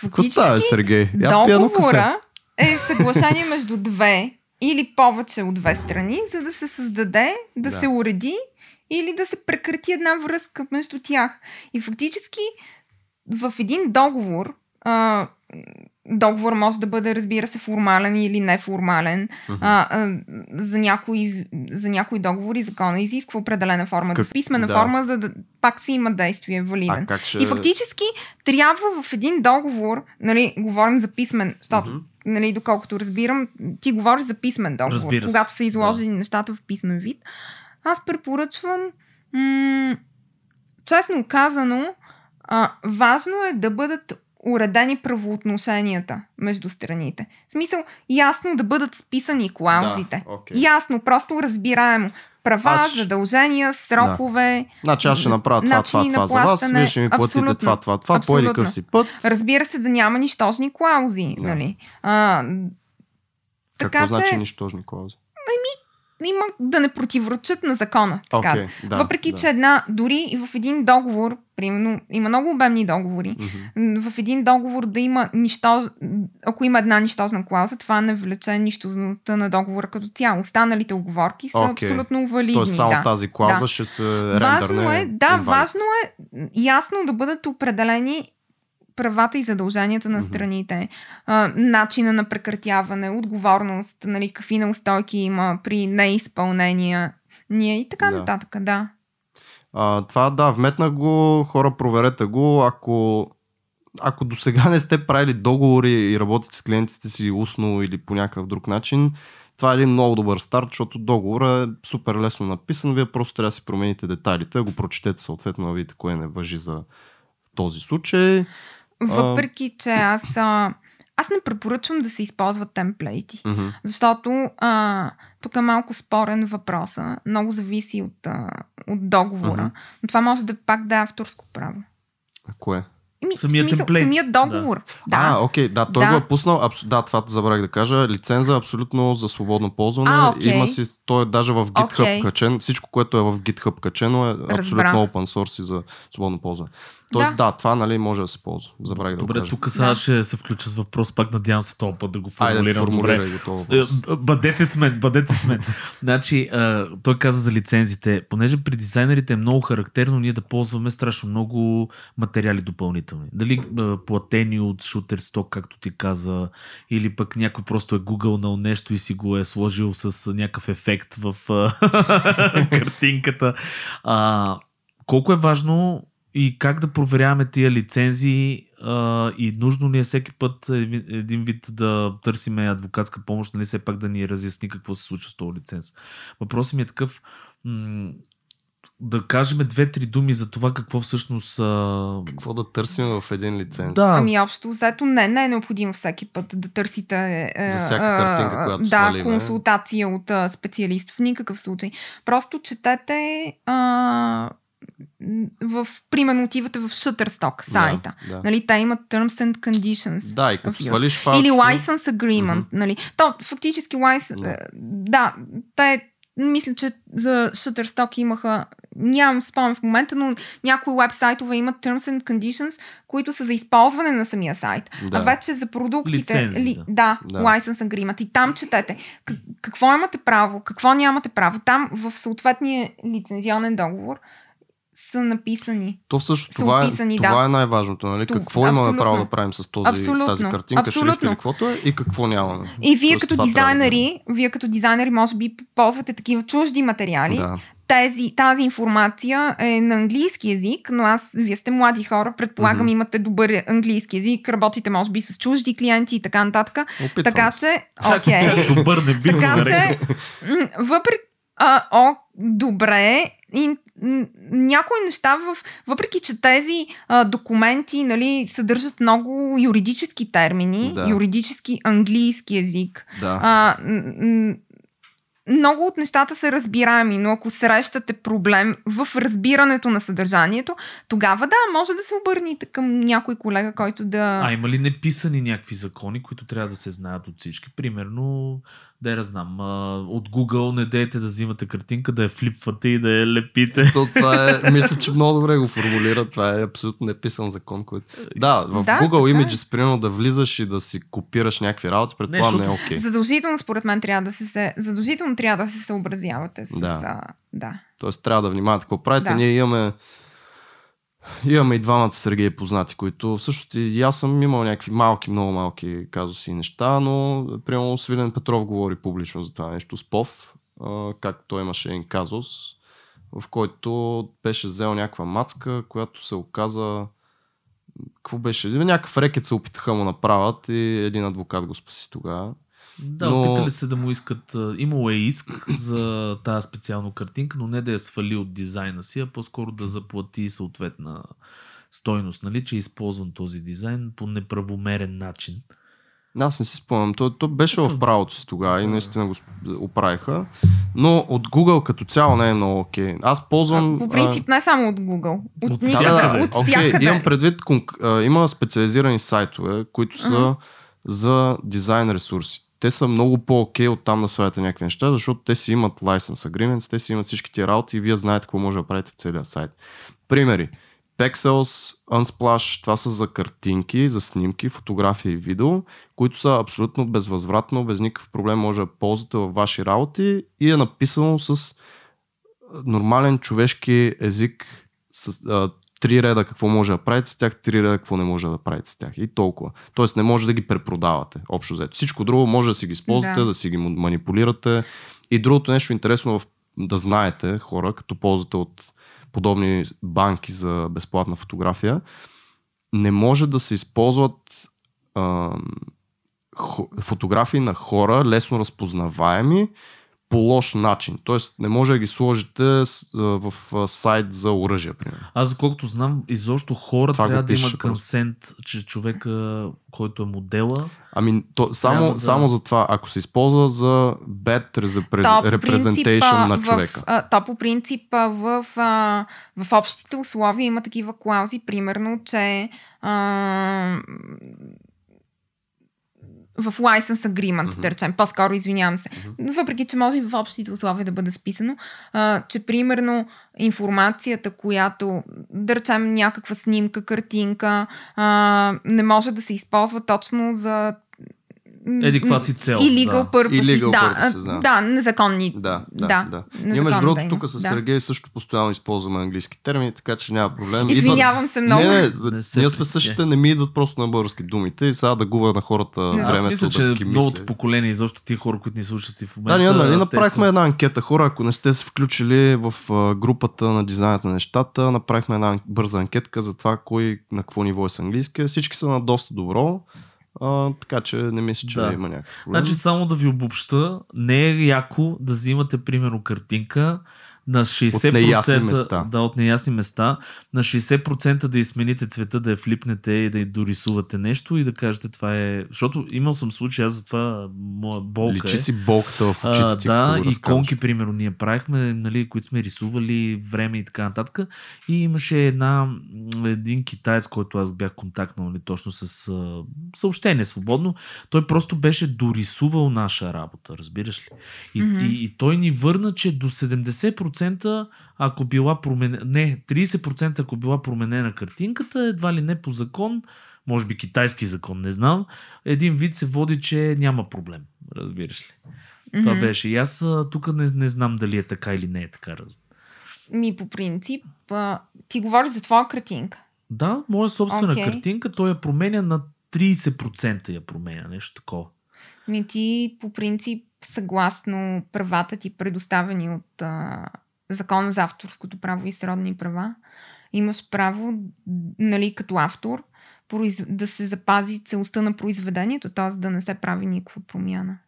D: Какво става,
C: фактически
D: Сергей? Я
C: договора е съглашение между две или повече от две страни, за да се създаде, да,
D: Да.
C: се уреди или да се прекрати една връзка между тях. И фактически в един договор, а, договор може да бъде, разбира се, формален или неформален.
D: Мгм.
C: А, а, за, някои, за някои договори закона изисква определена форма.
D: Как-
C: Да. Писмена
D: да.
C: форма, за да пак си има действие валиден.
D: А ще...
C: И фактически трябва в един договор, нали, говорим за писмен, защото,
D: Мгм.
C: нали, доколкото разбирам, ти говориш за писмен договор, когато са изложени нещата в писмен вид. Аз препоръчвам, м- честно казано, а, важно е да бъдат уредени правоотношенията между страните. В смисъл, ясно да бъдат списани клаузите.
D: Да, окей.
C: Ясно, просто разбираемо. Права,
D: Аз-
C: задължения, срокове.
D: Значи аз ще направя това, това, това за вас, вие ще ми платите
C: абсолютно.
D: това, това, това, по един си път.
C: Разбира се, да няма нищожни клаузи.
D: Да.
C: Нали? А, така
D: Какво
C: че
D: значи нищожни клаузи?
C: Има да не противоречат на закона. Така.
D: Окей, да,
C: Въпреки,
D: да.
C: че една, дори и в един договор, примерно, има много обемни договори, м, в един договор да има нищож... ако има една нищожна клауза, това не влече нищожността на договора като цяло. Останалите оговорки са
D: Окей.
C: абсолютно валидни.
D: Тоест само
C: да.
D: тази клауза
C: Да.
D: ще се
C: Важно
D: рендърне
C: е, да,
D: invalid.
C: важно е ясно да бъдат определени правата и задълженията на страните, а, начина на прекратяване, отговорност, нали, какви неустойки има при неизпълнение ние и така
D: Да.
C: нататък, да.
D: А, това да, вметна го, хора, проверете го. Ако, ако до сега не сте правили договори и работите с клиентите си устно или по някакъв друг начин, това е един много добър старт, защото договорът е супер лесно написан. Вие просто трябва да си промените детайлите, го прочетете съответно, да видите кое не въжи за този случай.
C: Въпреки, че аз, а, аз не препоръчвам да се използват темплейти,
D: Мгм.
C: защото а, тук е малко спорен въпроса. Много зависи от, а, от договора.
D: Мгм.
C: Но това може да пак да е авторско право.
D: А Кое?
C: Еми,
B: Самият
C: смисъл,
B: темплейт,
C: самият договор. Да.
D: А, окей, да, той
C: Да.
D: го е пуснал. Абс... Да, това забравих да кажа. Лиценза е абсолютно за свободно ползване.
C: А, окей.
D: Има си, той е даже в GitHub
C: Окей.
D: качен. Всичко, което е в GitHub качено е
C: Разбрах.
D: абсолютно open source и за свободно ползване. Тоест, да,
C: Да.
D: това нали може да се ползва. Забравих да го
B: Добре, тук сега
C: Да.
B: ще се включа с въпрос, пак надявам се този път да го
D: Айде,
B: формулирам добре.
D: формулирай го
B: Е, Бъдете с мен, бъдете с мен. <laughs> значи, а, той каза за лицензите. Понеже при дизайнерите е много характерно ние да ползваме страшно много материали допълнителни. Дали а, платени от Shutterstock, както ти каза, или пък някой просто е гугълнал нещо и си го е сложил с някакъв ефект в <laughs> картинката. А, колко е важно и как да проверяваме тия лицензии а, и нужно ли е всеки път един, вид да търсиме адвокатска помощ, нали все пак да ни разясни какво се случва с този лиценз. Въпросът ми е такъв, м- да кажем две-три думи за това какво всъщност... А...
D: Какво да търсим в един лиценз?
B: Да,
C: Ами общо взето не, не е необходимо всеки път да търсите е,
D: За всяка
C: е,
D: картинка, която
C: да,
D: свалиме.
C: консултация от специалист в никакъв случай. Просто четете а, в, примерно отивате в Shutterstock сайта.
D: Да, да.
C: Нали, те имат Terms and Conditions.
D: да и като свалиш файлчето...
C: Или License Agreement.
D: Мгм.
C: Нали. То, фактически license,
D: Да.
C: да. да, те мисля, че за Shutterstock имаха нямам спомен в момента, но някои вебсайтове имат Terms and Conditions, които са за използване на самия сайт.
D: Да.
C: А вече за продуктите,
B: Лицензи,
C: ли,
B: да.
C: да,
D: Да.
C: License Agreement. И там четете как, какво имате право, какво нямате право. Там в съответния лицензионен договор са написани.
D: То всъщност
C: са
D: това,
C: описани,
D: е, това
C: да.
D: е най-важното. Нали?
C: Ту-
D: какво имаме
C: абсолютно.
D: право да правим с, този, с тази картинка,
C: Абсолютно.
D: шрифт или каквото е и какво нямаме.
C: И вие
D: Тоест,
C: като
D: трябва да
C: дизайнери, вие като дизайнери може би ползвате такива чужди материали.
D: Да.
C: Тези, тази информация е на английски язик, но аз, вие сте млади хора, предполагам
D: Мгм.
C: имате добър английски язик, работите може би с чужди клиенти и така нататък.
D: Опитвам
C: Така
D: се.
C: че, <laughs> окей.
B: чак добър не би го
C: Така
B: нарекал.
C: че, въпреки, а, о, добре, и някои неща, в, въпреки че тези а, документи нали, съдържат много юридически термини,
D: Да.
C: юридически английски язик,
D: Да.
C: а, много от нещата са разбираеми, но ако срещате проблем в разбирането на съдържанието, тогава да, може да се обърнете към някой колега, който да...
B: А има ли неписани някакви закони, които трябва да се знаят от всички? Примерно, да я знам, а, от Google не дейте да взимате картинка, да я флипвате и да я лепите.
D: То това е, мисля, че много добре го формулира. Това е абсолютно неписан закон, който... Да, в
C: Да,
D: Google
C: е.
D: Images, примерно да влизаш и да си копираш някакви работи, предполагам не е окей.
C: Задължително, според мен, трябва да се, се задължително трябва да се съобразявате с...
D: Да.
C: А, да.
D: Тоест трябва да внимавате какво правите.
C: Да.
D: Ние имаме Имаме и двамата Сергей познати, които всъщност и аз съм имал някакви малки, много малки казуси и неща, но примерно Свилен Петров говори публично за това нещо с ПОВ, а, как той имаше един казус, в който беше взел някаква мацка, която се оказа какво беше? Някакъв рекет се опитаха му направят и един адвокат го спаси тогава.
B: Да,
D: Но-
B: опитали се да му искат. Имало е иск за тази специална картинка, но не да я свали от дизайна си, а по-скоро да заплати съответна стойност, нали, че е използван този дизайн по неправомерен начин.
D: Аз не си спомням. То, то беше в правото си тогава и наистина го оправиха. Но от Google като цяло не е много окей. Аз ползвам...
C: По принцип, не само от Google. От,
B: От всякъде.
C: от всякъде.
D: имам предвид, конк- има специализирани сайтове, които са
C: Мгм.
D: за дизайн ресурси. Те са много по-окей от там да сваляте някакви неща, защото те си имат license agreements, те си имат всички тия работи и вие знаете какво може да правите в целия сайт. Примери. Pexels, Unsplash, това са за картинки, за снимки, фотографии и видео, които са абсолютно безвъзвратно, без никакъв проблем може да ползвате във ваши работи и е написано с нормален човешки език, с а, три реда какво може да правите с тях, три реда какво не може да правите с тях. И толкова. Тоест не може да ги препродавате, общо взето. Всичко друго може да си ги използвате, да,
C: Да.
D: си ги манипулирате. И другото нещо интересно в, да знаете, хора, като ползвате от подобни банки за безплатна фотография, не може да се използват а, фотографии на хора, лесно разпознаваеми, по лош начин. Тоест не може да ги сложите в а, сайт за оръжие, примерно.
B: Аз, доколкото знам, изобщо хора
D: Това
B: трябва да имат консент, че човека, който е модела,
D: Ами, то, само,
B: да-
D: само за това, ако се използва за bad representation на
C: в,
D: човека.
C: а, то по принцип в, а, в общите условия има такива клаузи, примерно, че а, в license agreement,
D: Мгм.
C: да речем, по-скоро извинявам се, въпреки че може и в общите условия да бъде списано, а, че примерно информацията, която, да речем някаква снимка, картинка, а, не може да се използва точно за
B: Еди, каква си цел,
C: И legal
B: да.
C: purposes.
D: И legal
C: да,
D: purposes, да.
C: да, незаконни.
D: Да, да,
C: да.
D: да. Ние между другото тук с
C: да.
D: Сергей също постоянно използваме английски термини, така че няма проблем.
C: Извинявам се много.
D: Не, не,
B: Не се
D: ние сме същите, не ми идват просто на български думите и сега да губя на хората
C: Не, аз
B: Аз
D: времето
B: мисля,
D: да
B: че
D: ги
B: новото поколение, изобщо тия хора, които ни слушат и в момента.
D: Да, ние нали направихме
B: са-
D: една анкета. Хора, ако не сте се включили в групата на дизайнът на нещата, направихме една бърза анкетка за това кой на какво ниво е с английски. Всички са на доста добро, а, така че не мисля, че
B: Да.
D: има някакъв.
B: Значи само да ви обобща, не е яко да взимате примерно картинка на 60%
D: От неясни места.
B: Да, от неясни места. На 60% да измените цвета, да я флипнете и да й дорисувате нещо и да кажете това е... Защото имал съм случай, аз затова моя болка
D: Личи
B: е.
D: си болката в очите
B: А,
D: ти,
B: да, и конки, примерно, ние правихме, нали, които сме рисували време и така нататък. И имаше една, един китаец, който аз бях контактнал нали, точно с съобщение свободно. Той просто беше дорисувал наша работа, разбираш ли? И,
C: Мгм.
B: и, и той ни върна, че до 70% ако била променена, не, 30% ако била променена картинката, едва ли не по закон, може би китайски закон, не знам, един вид се води, че няма проблем, разбираш ли? Това
C: Мгм.
B: беше. И аз тук не, не знам дали е така или не е така.
C: Ми по принцип, а, ти говориш за твоя картинка.
B: Да, моя собствена
C: Окей.
B: картинка, той я променя на 30% я променя, нещо такова.
C: Ми ти по принцип, съгласно правата ти предоставени от а, Закона за авторското право и сродни права, имаш право, нали, като автор, да се запази целостта на произведението, т.е. да не се прави никаква промяна.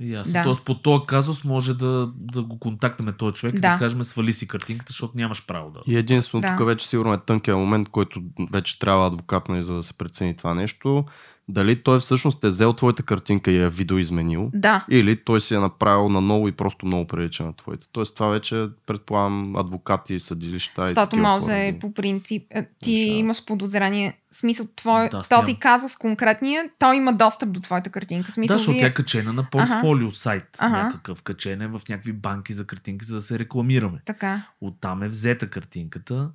B: Ясно.
C: Да.
B: Тоест по този казус може да, да го контактаме този човек и
C: Да.
B: да кажем свали си картинката, защото нямаш право да.
D: И единствено
C: Да.
D: тук вече сигурно е тънкия момент, който вече трябва адвокат, нали, за да се прецени това нещо. Дали той всъщност е взел твоята картинка и я е видоизменил,
C: Да,
D: или той си е направил на ново и просто много прилича на твоите. Тоест това вече предполагам адвокати, съдилища и
C: може
D: хора ги-
C: по принцип, е, ти
D: решават.
C: имаш подозрение, смисъл твой,
B: Да,
C: този казус конкретния, той има достъп до твоята картинка. В
B: Да,
C: смисъл,
B: защото
C: вие...
B: тя е качена на портфолио сайт.
C: Ага.
B: Някакъв качен е в някакви банки за картинки, за да се рекламираме.
C: Така.
B: Оттам е взета картинката.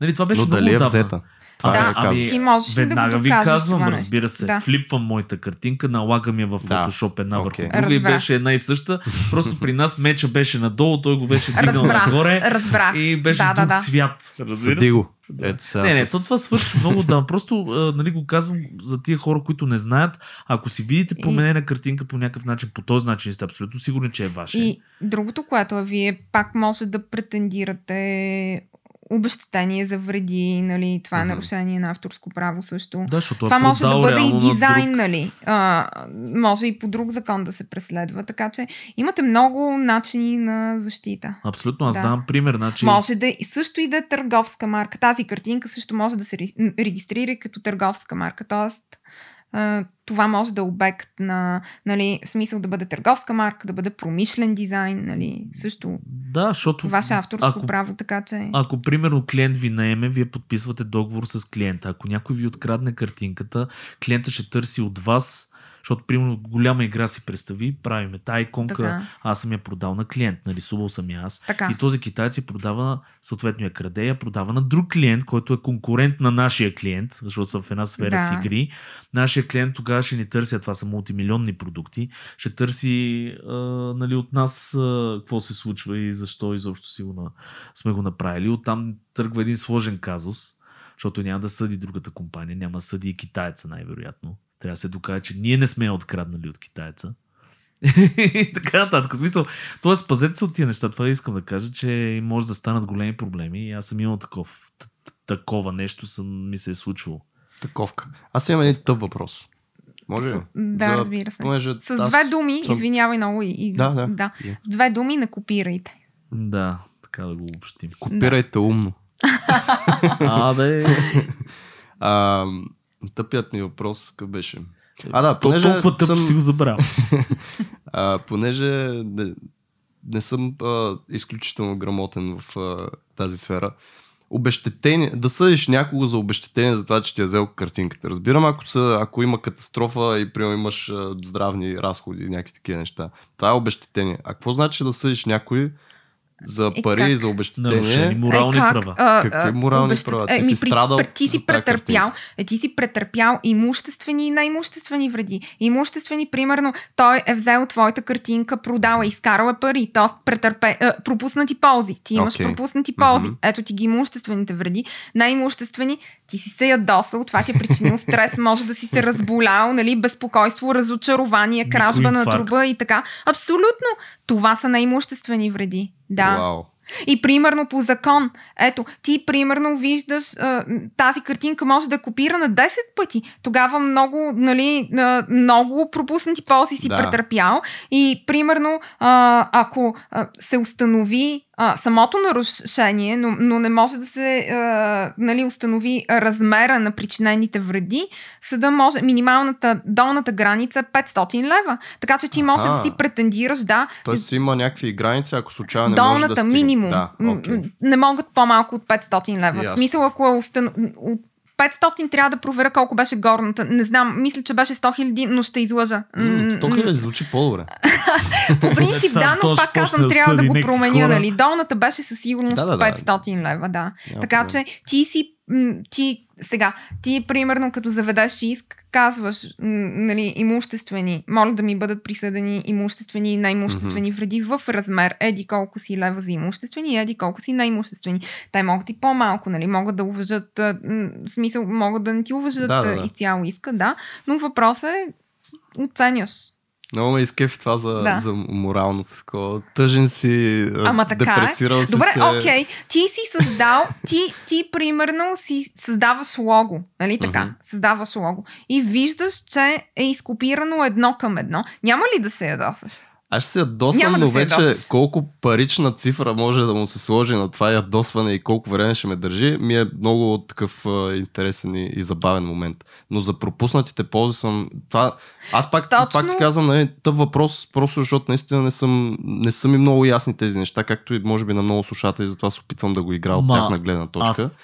B: Нали, това беше
D: Но
B: много
D: дали е
B: отдавна.
D: взета? Това
C: Да,
D: е
B: ами.
C: Ти можеш ли да го
B: Веднага ви казвам,
C: това
B: разбира се.
C: Да.
B: Флипвам моята картинка, налагам я в
D: Да.
B: Photoshop една
D: Окей.
B: върху друга и беше една и съща. Просто при нас меча беше надолу, той го беше дигнал
C: Разбрах.
B: нагоре
C: Разбрах.
B: и беше
C: да,
B: друг
C: да, да.
B: свят.
D: Съди го. Ето сега
B: Не, не,
D: с-
B: то това свърши много да. Просто а, нали, го казвам за тия хора, които не знаят. Ако си видите
C: И-
B: променена картинка по някакъв начин, по този начин сте абсолютно сигурни, че е ваше.
C: И другото, което е, вие пак може да претендирате обещетение за вреди, нали, това
D: Мгм.
C: нарушение на авторско право също.
B: Да,
C: Това
B: е
C: може да бъде и
B: на
C: дизайн,
B: друг.
C: нали? А, може и по друг закон да се преследва. Така че имате много начини на защита.
B: Абсолютно, аз
C: Да.
B: давам пример. Значи,
C: Може да също и да е търговска марка. Тази картинка също може да се ре- регистрира като търговска марка. А, това може да е обект на, нали, в смисъл да бъде търговска марка, да бъде промишлен дизайн, нали, също
B: Да, защото
C: ваше авторско
B: ако,
C: право, така че...
B: ако примерно клиент ви наеме, вие подписвате договор с клиента. Ако някой ви открадне картинката, клиента ще търси от вас, защото примерно голяма игра си представи, правиме тая иконка,
C: Така.
B: аз съм я продал на клиент, нарисувал съм я аз.
C: Така.
B: И този китаец я продава, съответно я краде, я продава на друг клиент, който е конкурент на нашия клиент, защото са в една сфера
C: Да.
B: с игри. Нашия клиент тогава ще ни търси, а това са мултимилионни продукти, ще търси а, нали, от нас а, какво се случва и защо изобщо си го на, сме го направили. Оттам тръгва един сложен казус, защото няма да съди другата компания, няма да съди и китаеца най-вероятно. Трябва да се докаже, че ние не сме я откраднали от китаеца. И <laughs> така нататък. В смисъл, Тоест, пазете се от тия неща. Това искам да кажа, че може да станат големи проблеми. И аз съм имал таков, такова нещо, съм, ми се е случило.
D: Таковка. Аз имам един тъп въпрос. Може ли?
C: Да,
D: За-
C: разбира се.
D: Понеже
C: С
D: аз
C: две думи,
D: съм-
C: извинявай много и...
D: Да, да.
C: да.
D: Да.
C: С две думи не копирайте.
B: Да, така да го обобщим.
D: Копирайте умно. <laughs>
B: А, бе. <laughs>
D: А, тъпият ми въпрос какъв беше? А, да,
B: То,
D: понеже
B: толкова тъп
D: съм-
B: си го забравя. <laughs>
D: А, понеже не, не съм а, изключително грамотен в а, тази сфера, обещетение, да съдиш някого за обещетение за това, че ти е взел картинката. Разбирам, ако, са, ако има катастрофа и примерно имаш здравни разходи и някакви такива неща. Това е обещетение. А какво значи да съдиш някой за
C: Е,
D: пари,
C: как?
D: за обещетение.
B: Нарушени морални
C: е, как,
B: права.
C: А,
D: Какви морални
C: обещат-
D: права? Ти
C: Е,
D: си страдал
C: при, ти си претърпял, е, ти си претърпял имуществени и неимуществени вреди. Имуществени, примерно, той е взел твоята картинка, продал е, изкарал е пари, т.е. претърпе, пропуснати ползи. Ти имаш
D: Окей.
C: пропуснати ползи.
D: Мгм.
C: Ето ти ги имуществените вреди. Неимуществени, ти си се ядосал, това ти е причинил стрес, <laughs> може да си се разболял, нали, безпокойство, разочарование, кражба на труба и така. Абсолютно. Това са неимуществени вреди. Да.
D: Вау.
C: И примерно по закон, ето, ти примерно виждаш а, тази картинка може да е копирана 10 пъти. Тогава много, нали, а, много пропуснати ползи си
D: Да.
C: претърпял. И примерно, а, ако а, се установи а, самото нарушение, но, но не може да се а, нали, установи размера на причинените вреди, съда може, минималната долната граница е 500 лева. Така че ти може да си претендираш, да,
D: Тоест има някакви граници, ако случайно не може да
C: Долната минимум.
D: Да,
C: м, Не могат по-малко от 500 лева. В
D: Ясно.
C: смисъл, ако е устан... от 500 трябва да проверя колко беше горната. Не знам, мисля, че беше 100 хиляди, но ще излъжа.
D: М, Стока ли звучи по-добре? <laughs>
C: По принцип, да, но пак казвам, трябва да го променя, нали? Долната беше със сигурност
D: Да, да, да.
C: 500 лева, да. Така че ти си, м, ти сега, ти примерно като заведеш иск, казваш, м, нали, имуществени, моля да ми бъдат присъдени имуществени и неимуществени вреди в размер еди колко си лева за имуществени и еди колко си неимуществени. Те могат и по-малко, нали, могат да уважат, м, смисъл, могат да не ти уважат
D: Да, да, да.
C: изцяло иска, да, но въпросът е оценяш.
D: Много ме изкефи това за,
C: Да.
D: за моралното такова. Тъжен си,
C: Ама така е.
D: депресирал си
C: Добре,
D: се.
C: окей. Ти си създал, ти, ти примерно си създаваш лого, нали така?
D: Мгм.
C: Създаваш лого. И виждаш, че е изкопирано едно към едно. Няма ли да се ядосаш?
D: Аз ще се ядосвам,
C: Няма да
D: но
C: се
D: вече
C: ядосаш.
D: колко парична цифра може да му се сложи на това ядосване и колко време ще ме държи, ми е много такъв а, интересен и, и забавен момент. Но за пропуснатите ползи съм... Това... Аз пак,
C: Точно.
D: пак ти казвам, нали, тъп въпрос, просто защото наистина не съм, не са ми много ясни тези неща, както и може би на много слушатели, затова се опитвам да го играя от
B: Ма,
D: тяхна гледна точка.
B: Аз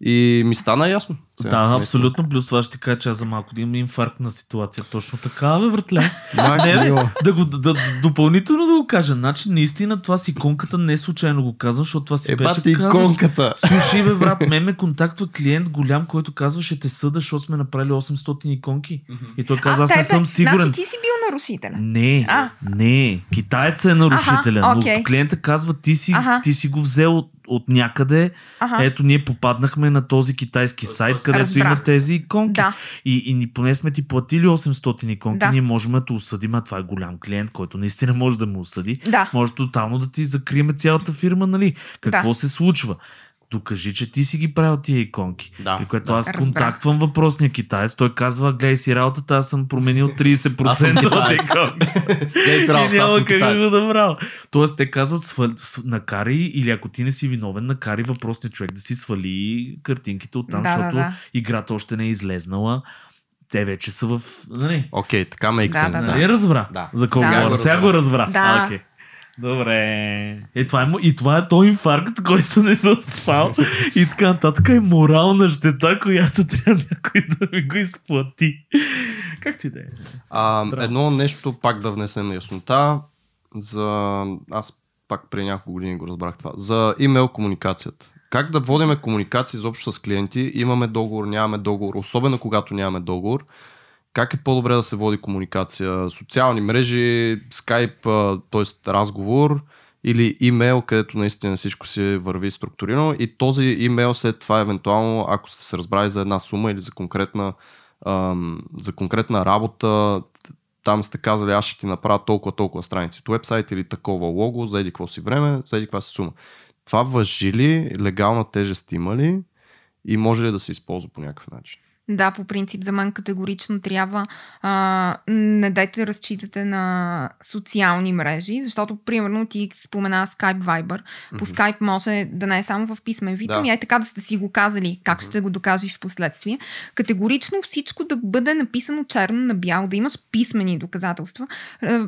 D: И ми стана ясно. Сега,
B: Да, абсолютно. Плюс това ще ти кажа, че аз за малко да имам инфаркт на ситуация. Точно така, бе, братле.
D: Майко
B: Не, бе, да го, да, да, допълнително да го кажа. Значи, наистина, това с иконката не случайно го казвам, защото това си
D: Еба
B: беше
D: ти
B: казус.
D: иконката.
B: Слушай, бе, брат, <laughs> мен ме контактва клиент голям, който казва, ще те съда, защото сме направили 800 иконки. И той казва, аз не съм сигурен.
C: Значи ти си бил нарушителя.
B: Не,
C: А.
B: не. Китаеца е нарушителя,
C: Аха,
B: но
C: окей.
B: клиента казва, ти си,
C: Аха.
B: ти си го взел от, от някъде.
C: Ага.
B: Ето, ние попаднахме на този китайски сайт, където
C: Разбрах.
B: има тези иконки.
C: Да.
B: И, и ни, поне сме ти платили 800 иконки,
C: Да.
B: ние можем да осъдим, а това е голям клиент, който наистина може да му осъди.
C: Да.
B: Може тотално да ти закриеме цялата фирма, нали? Какво
C: Да.
B: се случва? Докажи, че ти си ги правил тия иконки.
D: Да,
B: При което
D: да.
B: аз
C: Разбрах.
B: контактвам въпросния китаец. Той казва, гледай си работата, аз съм променил 30%
D: Аз съм
B: от иконките. И няма как да
D: китаец.
B: го направя. Тоест, те казват, свали, накари, или ако ти не си виновен, накари въпросния човек да си свали картинките оттам,
C: Да, да,
B: защото
C: да.
B: играта още не е излезнала. Те вече са в... Нали?
D: Окей, така ме
C: Да, да,
B: Нали разбра?
D: Да.
B: За какво
C: Сега
B: говоря?
C: го
B: Сега го разбра.
C: Да.
B: А, окей. Добре. Е, това е, и това е той инфаркт, който не съм спал. и така нататък е морална щета, която трябва някой да ми го изплати. Както и да е.
D: А,
B: Браво.
D: едно нещо пак да внесем яснота за... Аз пак преди няколко години го разбрах това. За имейл комуникацията. Как да водиме комуникация изобщо с клиенти? Имаме договор, нямаме договор, особено когато нямаме договор. Как е по-добре да се води комуникация? Социални мрежи, скайп, т.е. разговор или имейл, където наистина всичко си върви структурирано и този имейл след това евентуално, ако сте се разбрали за една сума или за конкретна, ам, за конкретна работа, там сте казали, аз ще ти направя толкова, толкова страници от вебсайт или такова лого, за еди какво си време, за еди каква си сума. Това въжи ли, легална тежест има ли и може ли да се използва по някакъв начин?
C: Да, по принцип за мен категорично трябва а, не дайте да разчитате на социални мрежи, защото примерно ти спомена Skype Viber. По
D: Мгм.
C: Skype може да не е само в писмен вид,
D: Да.
C: ами е така да сте си го казали, как ще го докажеш в последствие. Категорично всичко да бъде написано черно на бяло, да имаш писмени доказателства. Е,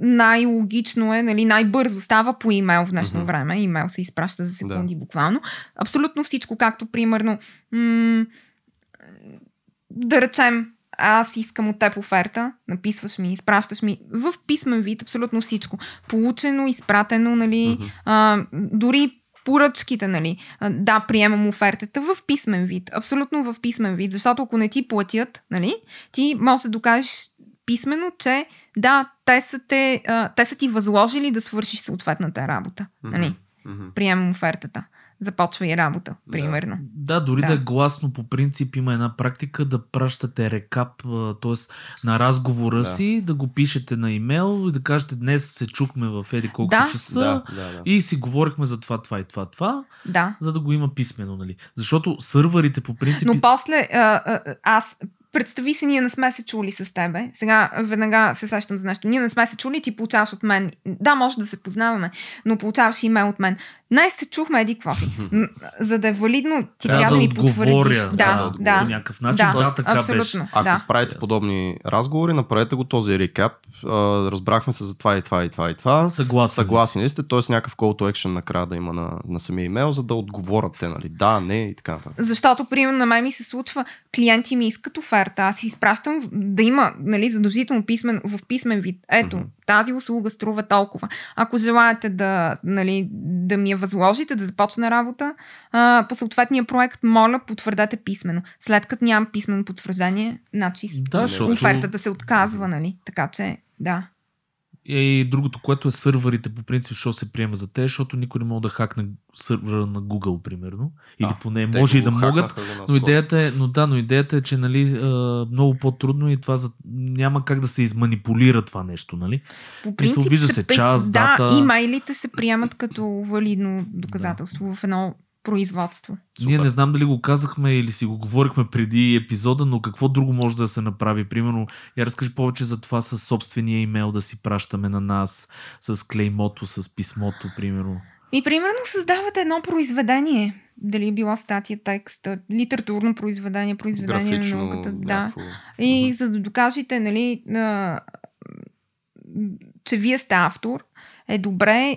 C: Най-логично е, нали, най-бързо става по имейл в днешно
D: Мгм.
C: време. Имейл се изпраща за секунди буквално. Абсолютно всичко, както примерно м- да речем, аз искам от теб оферта, написваш ми, изпращаш ми в писмен вид абсолютно всичко. Получено, изпратено, нали,
D: Мгм.
C: а, дори поръчките, нали. А, Да, приемам офертата в писмен вид. Абсолютно в писмен вид. Защото ако не ти платят, нали, ти можеш да докажеш писменно, че да, те са, те, а, те са ти възложили да свършиш съответната работа. Нали.
D: Мгм.
C: Приемам офертата. Започва и работа,
D: Да.
C: примерно.
B: Да, дори да.
C: Да.
B: е гласно по принцип има една практика да пращате рекап, т.е. на разговора
D: Да.
B: си, да го пишете на имейл и да кажете днес се чухме в еди колко
C: Да.
B: часа
D: Да, да, да.
B: и си говорихме за това, това и това, това,
C: Да.
B: за да го има писмено, нали? Защото сървърите по принцип...
C: Но после а, а, аз представи си, ние не сме се чули с тебе. Сега веднага се сещам за нещо. Ние не сме се чули, ти получаваш от мен. Да, може да се познаваме, но получаваш имейл от мен. Днес се чухме еди какво си. <laughs> За да е валидно, ти
B: Трябва
C: трябва,
B: да
C: ми
B: отговоря,
C: потвърдиш.
B: да,
C: Да,
B: да,
C: да.
B: по някакъв начин.
C: Да,
B: Да, така
C: абсолютно.
B: беше.
D: Ако
C: Да.
D: правите подобни разговори, направете го този рекап. Разбрахме се за това и това и това и това.
B: Съгласен.
D: Съгласни ли сте? Т.е. някакъв call to action накрая да има на, на самия имейл, за да отговорят те, нали? Да, не и така нататък.
C: Защото, примерно, на мен ми се случва, клиенти ми искат оферта, аз изпращам да има нали, задължително писмен, в писмен вид. Ето,
D: Мгм.
C: тази услуга струва толкова. Ако желаете да, нали, да ми я възложите, да започна работа а, по съответния проект, моля, потвърдете писменно. След като нямам писмено потвърждение, значи
B: Да, защото...
C: офертата се отказва, нали? Така че, да.
B: Е, И другото, което е сървърите по принцип, що се приема за те, защото никой не може да хакне сървъра на Google, примерно. Или
D: А,
B: поне може и да могат, Но идеята е, но да, но идеята е, че нали, много по-трудно и това за, няма как да се изманипулира това нещо, нали?
C: По принцип,
B: вижда се
C: пе-
B: час,
C: да,
B: дата.
C: имейлите се приемат като валидно доказателство в едно производство.
B: Супер. Ние не знам дали го казахме или си го говорихме преди епизода, но какво друго може да се направи? Примерно, я разкажи повече за това с собствения имейл да си пращаме на нас, с клеймото, с писмото, примерно.
C: И примерно създавате едно произведение. Дали е било статия, текст, литературно произведение, произведение
D: Графично,
C: на науката. Да.
D: някакво.
C: И за да докажете, нали, че вие сте автор, е добре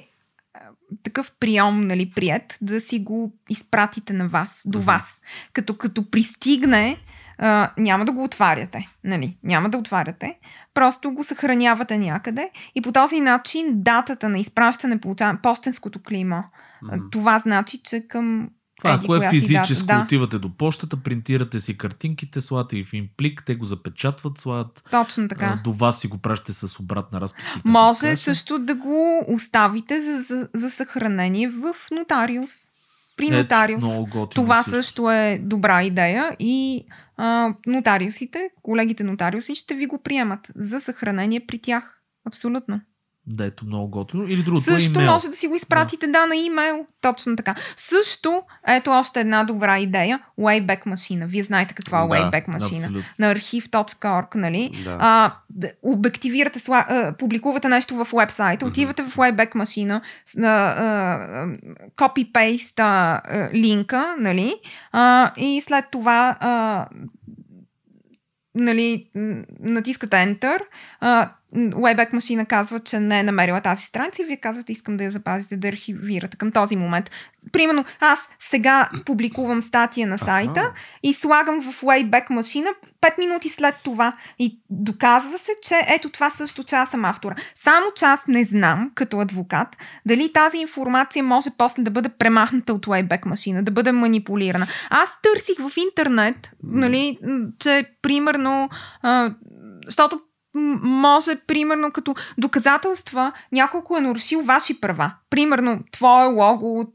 C: такъв прием, нали, прият, да си го изпратите на вас, до
D: Мгм.
C: вас. Като, като пристигне, а, няма да го отваряте, нали, няма да отваряте, просто го съхранявате някъде и по този начин датата на изпращане, получаване, почтенското клеймо, а,
D: Мгм.
C: това значи, че към
B: Това,
C: еди
B: ако е физическо.
C: Да,
B: отивате до почтата, принтирате си картинките, слагате ги в плик, те го запечатват, слагат
C: точно така.
B: а, до вас си го пращате с обратна разписка. и
C: Може също да го оставите за, за, за съхранение в нотариус. При
B: Ето,
C: нотариус. Това също е добра идея и а, нотариусите, колегите нотариуси ще ви го приемат за съхранение при тях. Абсолютно.
B: Да, ето много готино. Или другото е
C: Също
B: имейл.
C: може да си го изпратите, да. на имейл. Точно така. Също, ето още една добра идея. Wayback машина. Вие знаете каква е
D: Да,
C: Wayback машина.
B: Абсолютно.
C: На архив.org, нали?
D: Да.
C: а, да, обективирате, публикувате нещо в вебсайта, отивате в Wayback машина, копипейст линка, нали, а, и след това а, нали, натискате Enter, а, Wayback машина казва, че не е намерила тази страница и вие казвате, искам да я запазите, да архивирате към този момент. Примерно, аз сега публикувам статия на сайта,
D: Аха.
C: и слагам в Wayback машина 5 минути след това и доказва се, че ето това също, че аз съм автора. Само че аз не знам, като адвокат, дали тази информация може после да бъде премахната от Wayback машина, да бъде манипулирана. Аз търсих в интернет, нали, че примерно, а, защото може, примерно, като доказателства, няколко е нарушил ваши права. Примерно, твое лого,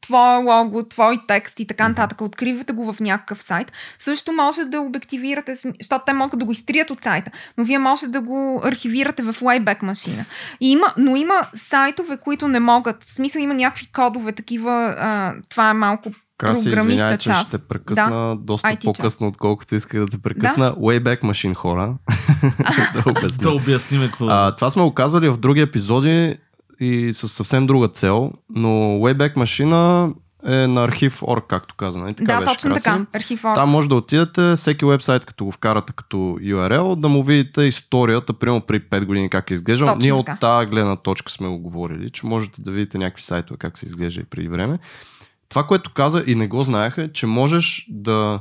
C: твое лого, твой текст и така нататък. Откривате го в някакъв сайт. Също може да обективирате, защото те могат да го изтрият от сайта, но вие може да го архивирате в Wayback машина. И има, но има сайтове, които не могат. В смисъл има някакви кодове, такива. А, това е малко
D: Краси, извинявай, че
C: част.
D: ще те прекъсна доста
C: IT
D: по-късно, отколкото исках да те прекъсна. Wayback Machine хора. <laughs> <laughs> да обясня.
B: Да обясним какво.
D: А, това сме го казвали в други епизоди и с съвсем друга цел, но Wayback машина е на архив.org, както каза. Нали? Така
C: да,
D: беше,
C: точно
D: Краси?
C: така. Архив
D: Там може да отидете, всеки вебсайт, като го вкарате като URL, да му видите историята, примерно при 5 години как е изглеждал.
C: Точно
D: Ние
C: така.
D: от тази гледна точка сме го говорили, че можете да видите някакви сайтове как се изглежда и преди време. Това, което каза и не го знаеха, е, че можеш да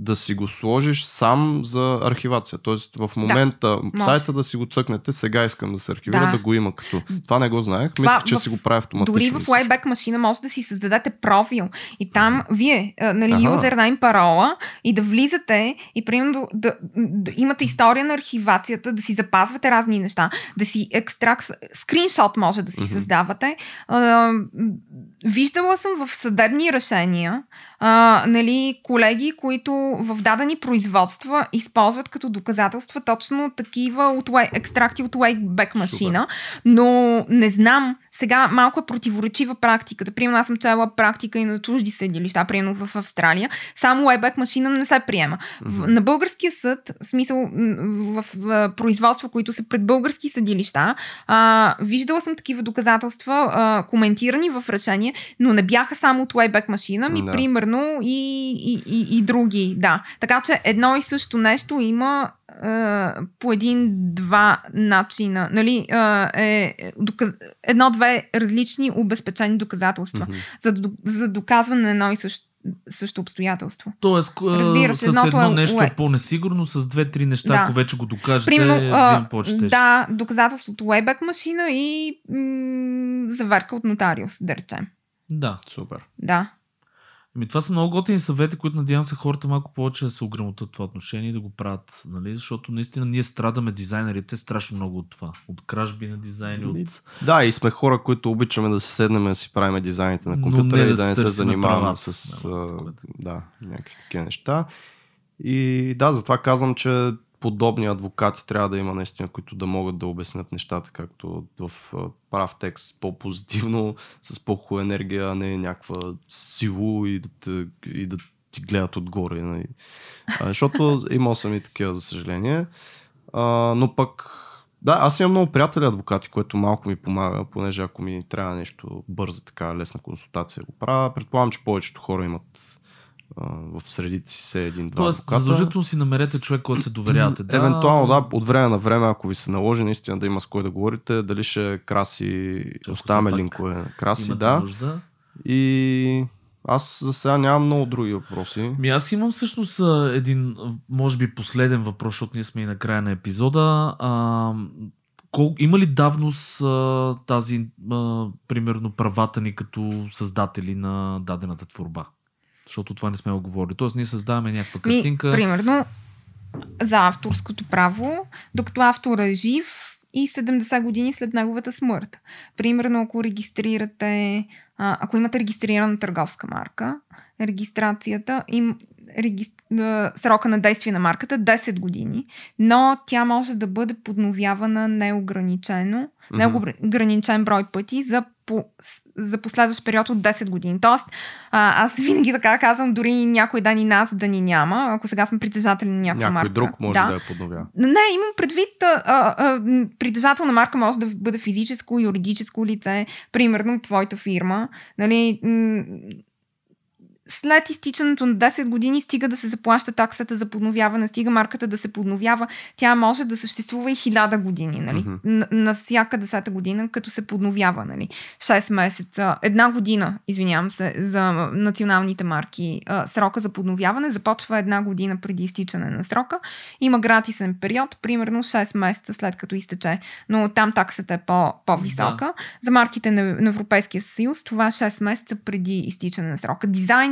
D: да си го сложиш сам за архивация. Тоест в момента
C: може.
D: сайта да си го цъкнете, сега искам да се архивира,
C: Да.
D: да, го има като. Това не го знаех,
C: Това
D: мислех, че
C: в-
D: си го прави автоматично.
C: Дори в. Wayback машина може да си създадете профил и там вие, а, нали,
D: Аха.
C: юзернайм парола и да влизате и примерно да, да имате история на архивацията, да си запазвате разни неща, да си екстракт, скриншот може да си създавате. А, виждала съм в съдебни решения а, нали, колеги, които в дадени производства използват като доказателства точно такива от, екстракти от Wayback машина, но не знам, сега малко е противоречива практиката. Примерно аз съм чела практика и на чужди съдилища, примерно в Австралия. Само Wayback машина не се приема. В, на българския съд, в смисъл в, в, в производства, които са пред български съдилища, а, виждала съм такива доказателства, а, коментирани в решение, но не бяха само от Wayback машина, ми
D: Да.
C: примерно и, и, и, и други. Да. Така че едно и също нещо има а, по един-два начина. Нали, а, е, доказ... едно-две различни обезпечени доказателства
D: Мгм.
C: за, за доказване на едно и също, също обстоятелство.
B: Тоест,
C: Разбира се,
B: с
C: едното
B: едно
C: е
B: нещо е по-несигурно, с две-три неща,
C: Да.
B: ако вече го докажете,
C: Примерно, а, да, доказателството Wayback машина и м- заверка от нотариус, да речем.
B: да.
D: Супер.
C: Да.
B: Ами това са много готини съвети, които надявам се хората малко повече да се ограмотят в това отношение и да го правят, нали? защото наистина ние страдаме дизайнерите страшно много от това. От кражби на дизайни, от...
D: Да, и сме хора, които обичаме да се седнем и да си правим дизайните на компютъра и
B: да
D: да не се занимаваме с
B: Да,
D: да, някакви такива неща. И да, затова казвам, че подобни адвокати трябва да има наистина, които да могат да обяснят нещата, както в прав текст, по-позитивно, с по-хубава енергия, а не някаква сило и да, те, и да ти гледат отгоре. Нали. А, защото <laughs> имал съм и такива, за съжаление. А, но пък да, аз имам много приятели адвокати, което малко ми помага, понеже ако ми трябва нещо бърза, така лесна консултация го правя. Предполагам, че повечето хора имат в средите си се един-два
B: Тоест,
D: адвоката.
B: задължително си намерете човек, който се доверявате. Да,
D: Евентуално, да, от време на време, ако ви се наложи наистина да има с кой да говорите, дали ще краси,
B: Ако
D: оставяме линкове на краси,
B: имате
D: да.
B: нужда.
D: И аз за сега нямам много други въпроси.
B: Ми аз имам всъщност а, един, може би последен въпрос, защото ние сме и на края на епизода. А, кол, има ли давност а, тази, а, примерно, правата ни като създатели на дадената творба? Защото това не сме го говорили. Тоест, ние създаваме някаква
C: Ми,
B: картинка.
C: примерно, за авторското право, докато автор е жив и 70 години след неговата смърт. Примерно, ако регистрирате, а, ако имате регистрирана търговска марка, регистрацията им регис... а, срока на действие на марката е 10 години, но тя може да бъде подновявана неограничено,
D: Мгм.
C: неограничен брой пъти за, по, за последващ период от 10 години. Тоест, а, аз винаги така казвам, дори някой ден и нас да ни няма, ако сега сме притежатели на някаква
D: Някой
C: марка.
D: друг може да, я подновява.
C: Не, имам предвид, а, а, м, притежател на марка може да бъде физическо, юридическо лице, примерно твоята фирма. Нали, след изтичането на 10 години стига да се заплаща таксата за подновяване, стига марката да се подновява, тя може да съществува и 1000 години, нали?
D: Мгм.
C: На, на всяка 10 година, като се подновява, нали? 6 месеца, една година, извинявам се, за националните марки. А, срока за подновяване започва една година преди изтичане на срока. Има гратисен период, примерно 6 месеца след като изтече, но там таксата е по, по-висока. Да. За марките на, на Европейския съюз това е 6 месеца преди изтичане на срока.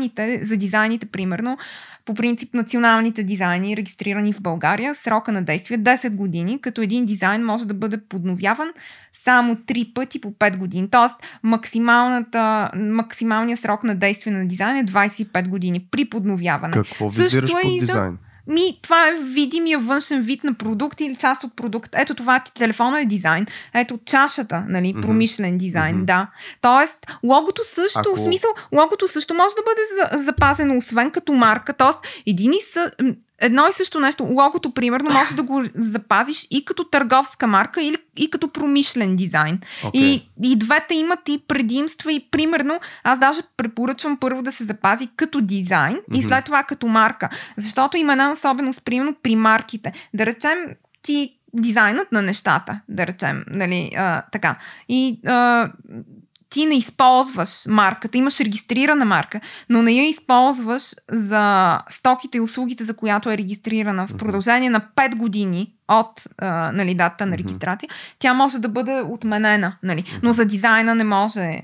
C: Дизайните, за дизайните, примерно, по принцип националните дизайни, регистрирани в България, срока на действие е 10 години, като един дизайн може да бъде подновяван само 3 пъти по 5 години. Тоест, максималната, максималният срок на действие на дизайн е 25 години при подновяване.
D: Какво
C: Също
D: визираш
C: е
D: под
C: за-
D: дизайн?
C: Ми, това е видимия външен вид на продукт или част от продукт. Ето това ти телефона е дизайн. Ето чашата, нали, промишлен дизайн,
D: Мгм.
C: да. Тоест, логото също,
D: Ако-
C: в смисъл, логото също може да бъде за, запазено, освен като марка. Тоест, един и м, едно и също нещо. Логото, примерно, може да го запазиш и като търговска марка, или и като промишлен дизайн.
D: Okay.
C: И, и двете имат и предимства и примерно аз даже препоръчвам първо да се запази като дизайн и
D: Мгм.
C: след това като марка. Защото има една особеност, примерно при марките. Да речем ти дизайнът на нещата, да речем, нали, а, така. И а, ти не използваш марката, имаш регистрирана марка, но не я използваш за стоките и услугите, за която е регистрирана в продължение на 5 години от а, нали, дата на регистрация, тя може да бъде отменена. Нали. Но за дизайна не може.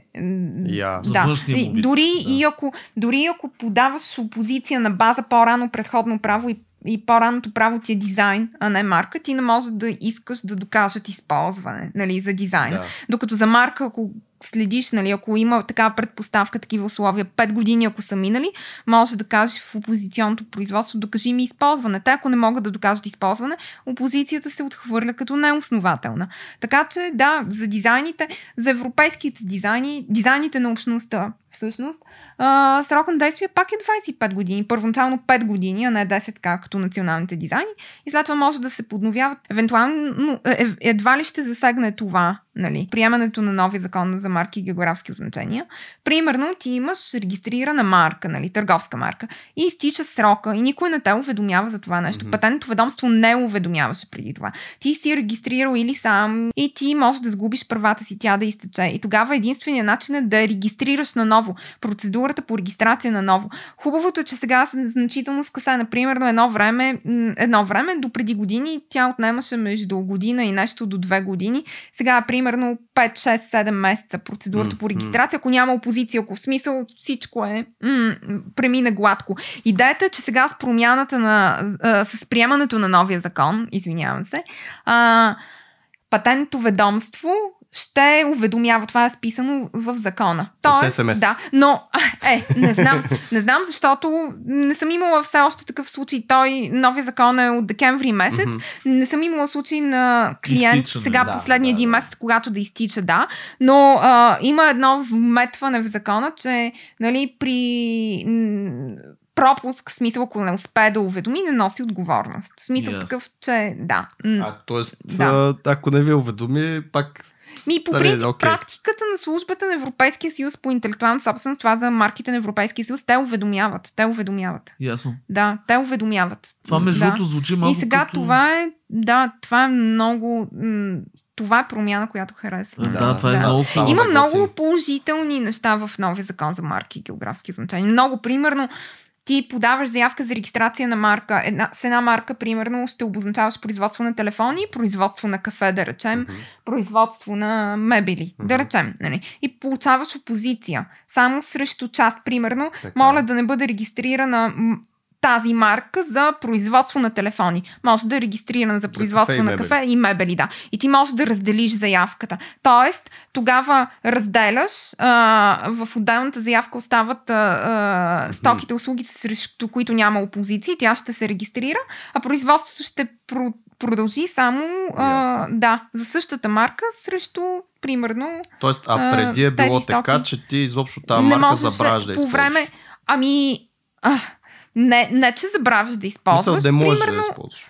B: За
C: Да.
B: вид,
C: дори,
B: да.
C: и ако, дори ако подаваш опозиция на база по-рано предходно право и и по-раното право ти е дизайн, а не марка, ти не можеш да искаш да докажат използване нали, за дизайна.
D: Да.
C: Докато за марка, ако следиш, нали, ако има такава предпоставка, такива условия, 5 години ако са минали, може да кажеш в опозиционното производство, докажи ми използване. Те, ако не могат да докажат използване, опозицията се отхвърля като неоснователна. Така че, да, за дизайните, за европейските дизайни, дизайните на общността, всъщност, а, срок на действие пак е 25 години. Първоначално 5 години, а не 10 както националните дизайни. И след това може да се подновяват. Евентуално, е, едва ли ще засегне това, нали, приемането на нови закон за марки и географски означения. Примерно, ти имаш регистрирана марка, нали, търговска марка, и изтича срока, и никой не те уведомява за това нещо.
D: Мгм.
C: Патентното ведомство не уведомяваше преди това. Ти си регистрирал или сам, и ти можеш да сгубиш правата си, тя да изтече. И тогава единственият начин е да регистрираш наново. Процедурата по регистрация наново. Хубавото е, че сега са значително скъсена. Примерно едно време, едно време, до преди години, тя отнемаше между година и нещо до две години. Сега е примерно 5, 6, 7 месеца процедурата по регистрация. Ако няма опозиция, ако в смисъл всичко е м- премина гладко. Идеята е, че сега с промяната на, а, с приемането на новия закон, извинявам се, а, патентното ведомство ще уведомява. Това е списано в закона.
D: SMS.
C: Да, но <laughs> е, не знам. Не знам, защото не съм имала все още такъв случай. Той, новия закон е от декември месец.
D: Мгм.
C: Не съм имала случай на клиент
B: Изтичане.
C: сега
D: Да,
C: последния
D: да,
C: един
D: да.
C: месец, когато да изтича, да. Но а, има едно вметване в закона, че нали, при пропуск, в смисъл, ако не успее да уведоми, не носи отговорност. В смисъл
B: Ясно.
C: такъв, че да.
D: А, тоест,
C: Да.
D: ако не ви уведоми, пак...
C: Ми, по
D: Нали,
C: принцип,
D: окей.
C: практиката на службата на Европейския съюз по интелектуална собственост, това за марките на Европейския съюз, те уведомяват. Те уведомяват.
B: Ясно.
C: Да, те уведомяват.
B: Това между
C: да.
B: другото звучи малко
C: И сега
B: като...
C: това е, да, това е много, м, това е промяна, която харесва.
B: Да, да, това е
C: да.
B: много
D: става
C: Има
D: да
C: много положителни неща в новия закон за марки и географски означения. Много, примерно, ти подаваш заявка за регистрация на марка. Една, с една марка, примерно, ще обозначаваш производство на телефони, производство на кафе, да речем,
D: Мгм.
C: производство на мебели, да
D: Мгм.
C: речем. Нали? И получаваш опозиция. Само срещу част, примерно,
D: Така.
C: моля да не бъде регистрирана тази марка за производство на телефони. Може да е регистрирана за производство
D: кафе и
C: на
D: мебели.
C: кафе и мебели, да. И ти можеш да разделиш заявката. Тоест, тогава разделяш, а, в отделната заявка остават а, а, стоките, услугите, срещу които няма опозиции, тя ще се регистрира, а производството ще про- продължи само а, да, за същата марка срещу, примерно,
D: Тоест, а преди е било така, че ти изобщо тази марка забравяш да
C: по
D: използваш.
C: време. Ами. А, не, не, че забравяш да
D: Мисъл,
C: използваш.
D: да можеш
C: примерно,
D: да използваш.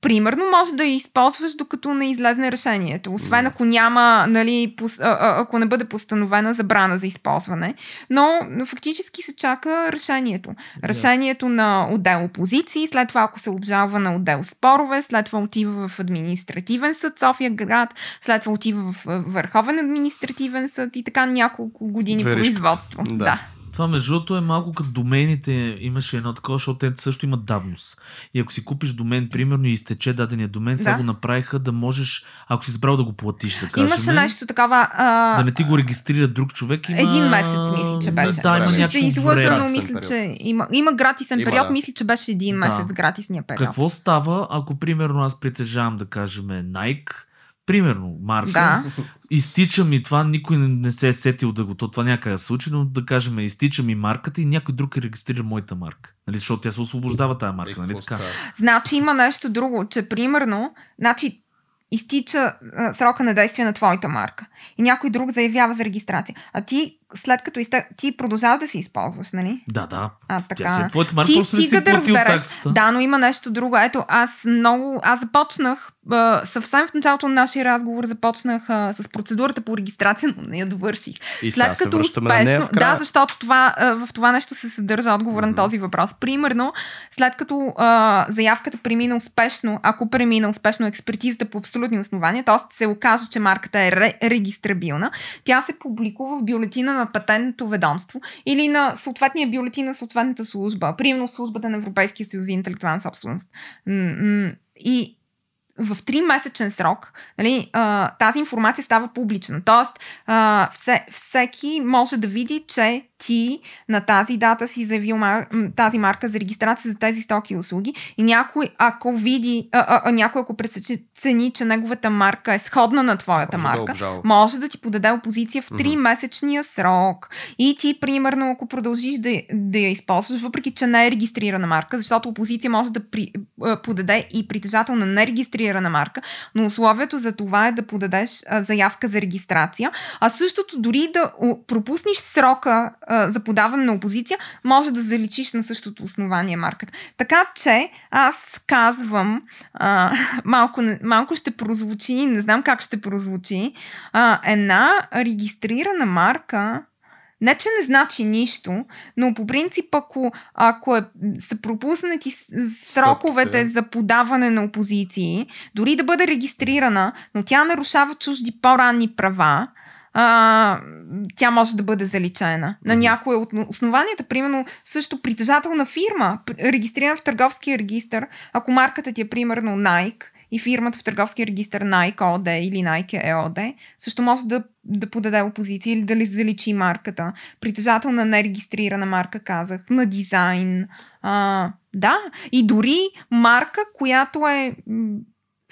C: примерно, може да я използваш докато не излезне решението. Освен ако няма, нали, пос, а, а, ако не бъде постановена забрана за използване. Но фактически се чака решението. Решението на отдел опозиции, след това ако се обжалва на отдел спорове, след това отива в административен съд София град, след това отива в Върховен административен съд и така няколко години
D: Веришката.
C: производство.
D: Да.
C: да.
B: Това между другото е малко като домените. Имаше едно такова, защото те също имат давност. И ако си купиш домен, примерно, и изтече дадения домен, сега
C: Да.
B: го направиха да можеш, ако си избрал да го платиш, да кажем.
C: Имаше нещо такова. А,
B: Да не ти го регистрира друг човек. Има...
C: Един месец, мисля, че беше.
B: Да, има някакво
C: излъжа, но
B: време.
C: мисля, че има, има гратисен
D: Има,
C: период.
D: да.
C: Мисля, че беше един
B: Да.
C: месец гратисния период.
B: Какво става, ако примерно аз притежавам, да кажем, Nike, примерно, марка,
C: Да.
B: изтича ми това, никой не, се е сетил да го, то това някъде да се случи, но да кажем, изтича ми марката и някой друг регистрира моята марка. Нали, защото тя се освобождава тази
D: Е,
B: марка, нали
D: какво
B: така?
C: Значи има нещо друго, че примерно, значи изтича а, срока на действие на твоята марка и някой друг заявява за регистрация. А ти след като изте... ти продължаваш да си използваш, нали?
B: Да, да.
C: А,
B: Тя
C: така.
B: си е марка,
C: Ти стига да
B: платил
C: разбереш. Да, но има нещо друго. Ето, аз много. Аз започнах. А, съвсем в началото на нашия разговор започнах а, с процедурата по регистрация, но не я довърших.
A: И
C: След
A: се
C: като
A: на
C: успешно. Да, защото това, а, в това нещо се съдържа отговор на
A: Мгм.
C: този въпрос. Примерно, след като а, заявката премина успешно, ако премина успешно експертизата по абсолютни основания, т.е. се окаже, че марката е ре, регистрабилна, тя се публикува в бюлетина на патентното ведомство или на съответния бюлетин на съответната служба, примерно службата на Европейския съюз за интелектуална собственост. И в 3-месечен срок нали, тази информация става публична. Тоест, всеки може да види, че ти на тази дата си заявил мар, тази марка за регистрация за тези стоки и услуги и някой, ако види, а, а, а, някой ако прецени, че неговата марка е сходна на твоята
D: Може да
C: марка,
D: обжалва.
C: може да ти подаде опозиция в
D: Мгм.
C: 3-месечния срок. И ти, примерно, ако продължиш да, да я използваш, въпреки че не е регистрирана марка, защото опозиция може да при, подаде и притежател на нерегистрирана марка, но условието за това е да подадеш заявка за регистрация. А същото дори да пропуснеш срока а, за подаване на опозиция, може да заличиш на същото основание марката. Така че аз казвам, а, <laughs> малко, малко ще прозвучи, не знам как ще прозвучи, а, една регистрирана марка не, че не значи нищо, но по принцип, ако, ако е, са пропуснати сроковете
D: Стъпките.
C: за подаване на опозиции, дори да бъде регистрирана, но тя нарушава чужди по-ранни права, а, тя може да бъде заличена. На някое от основанията, примерно също притежател на фирма, регистрирана в търговския регистр, ако марката ти е примерно Nike и фирмата в търговския регистр Nike OD или Nike EOD, също може да, да подаде опозиция или да ли заличи марката. Притежател на нерегистрирана марка, казах, на дизайн. А, да, и дори марка, която е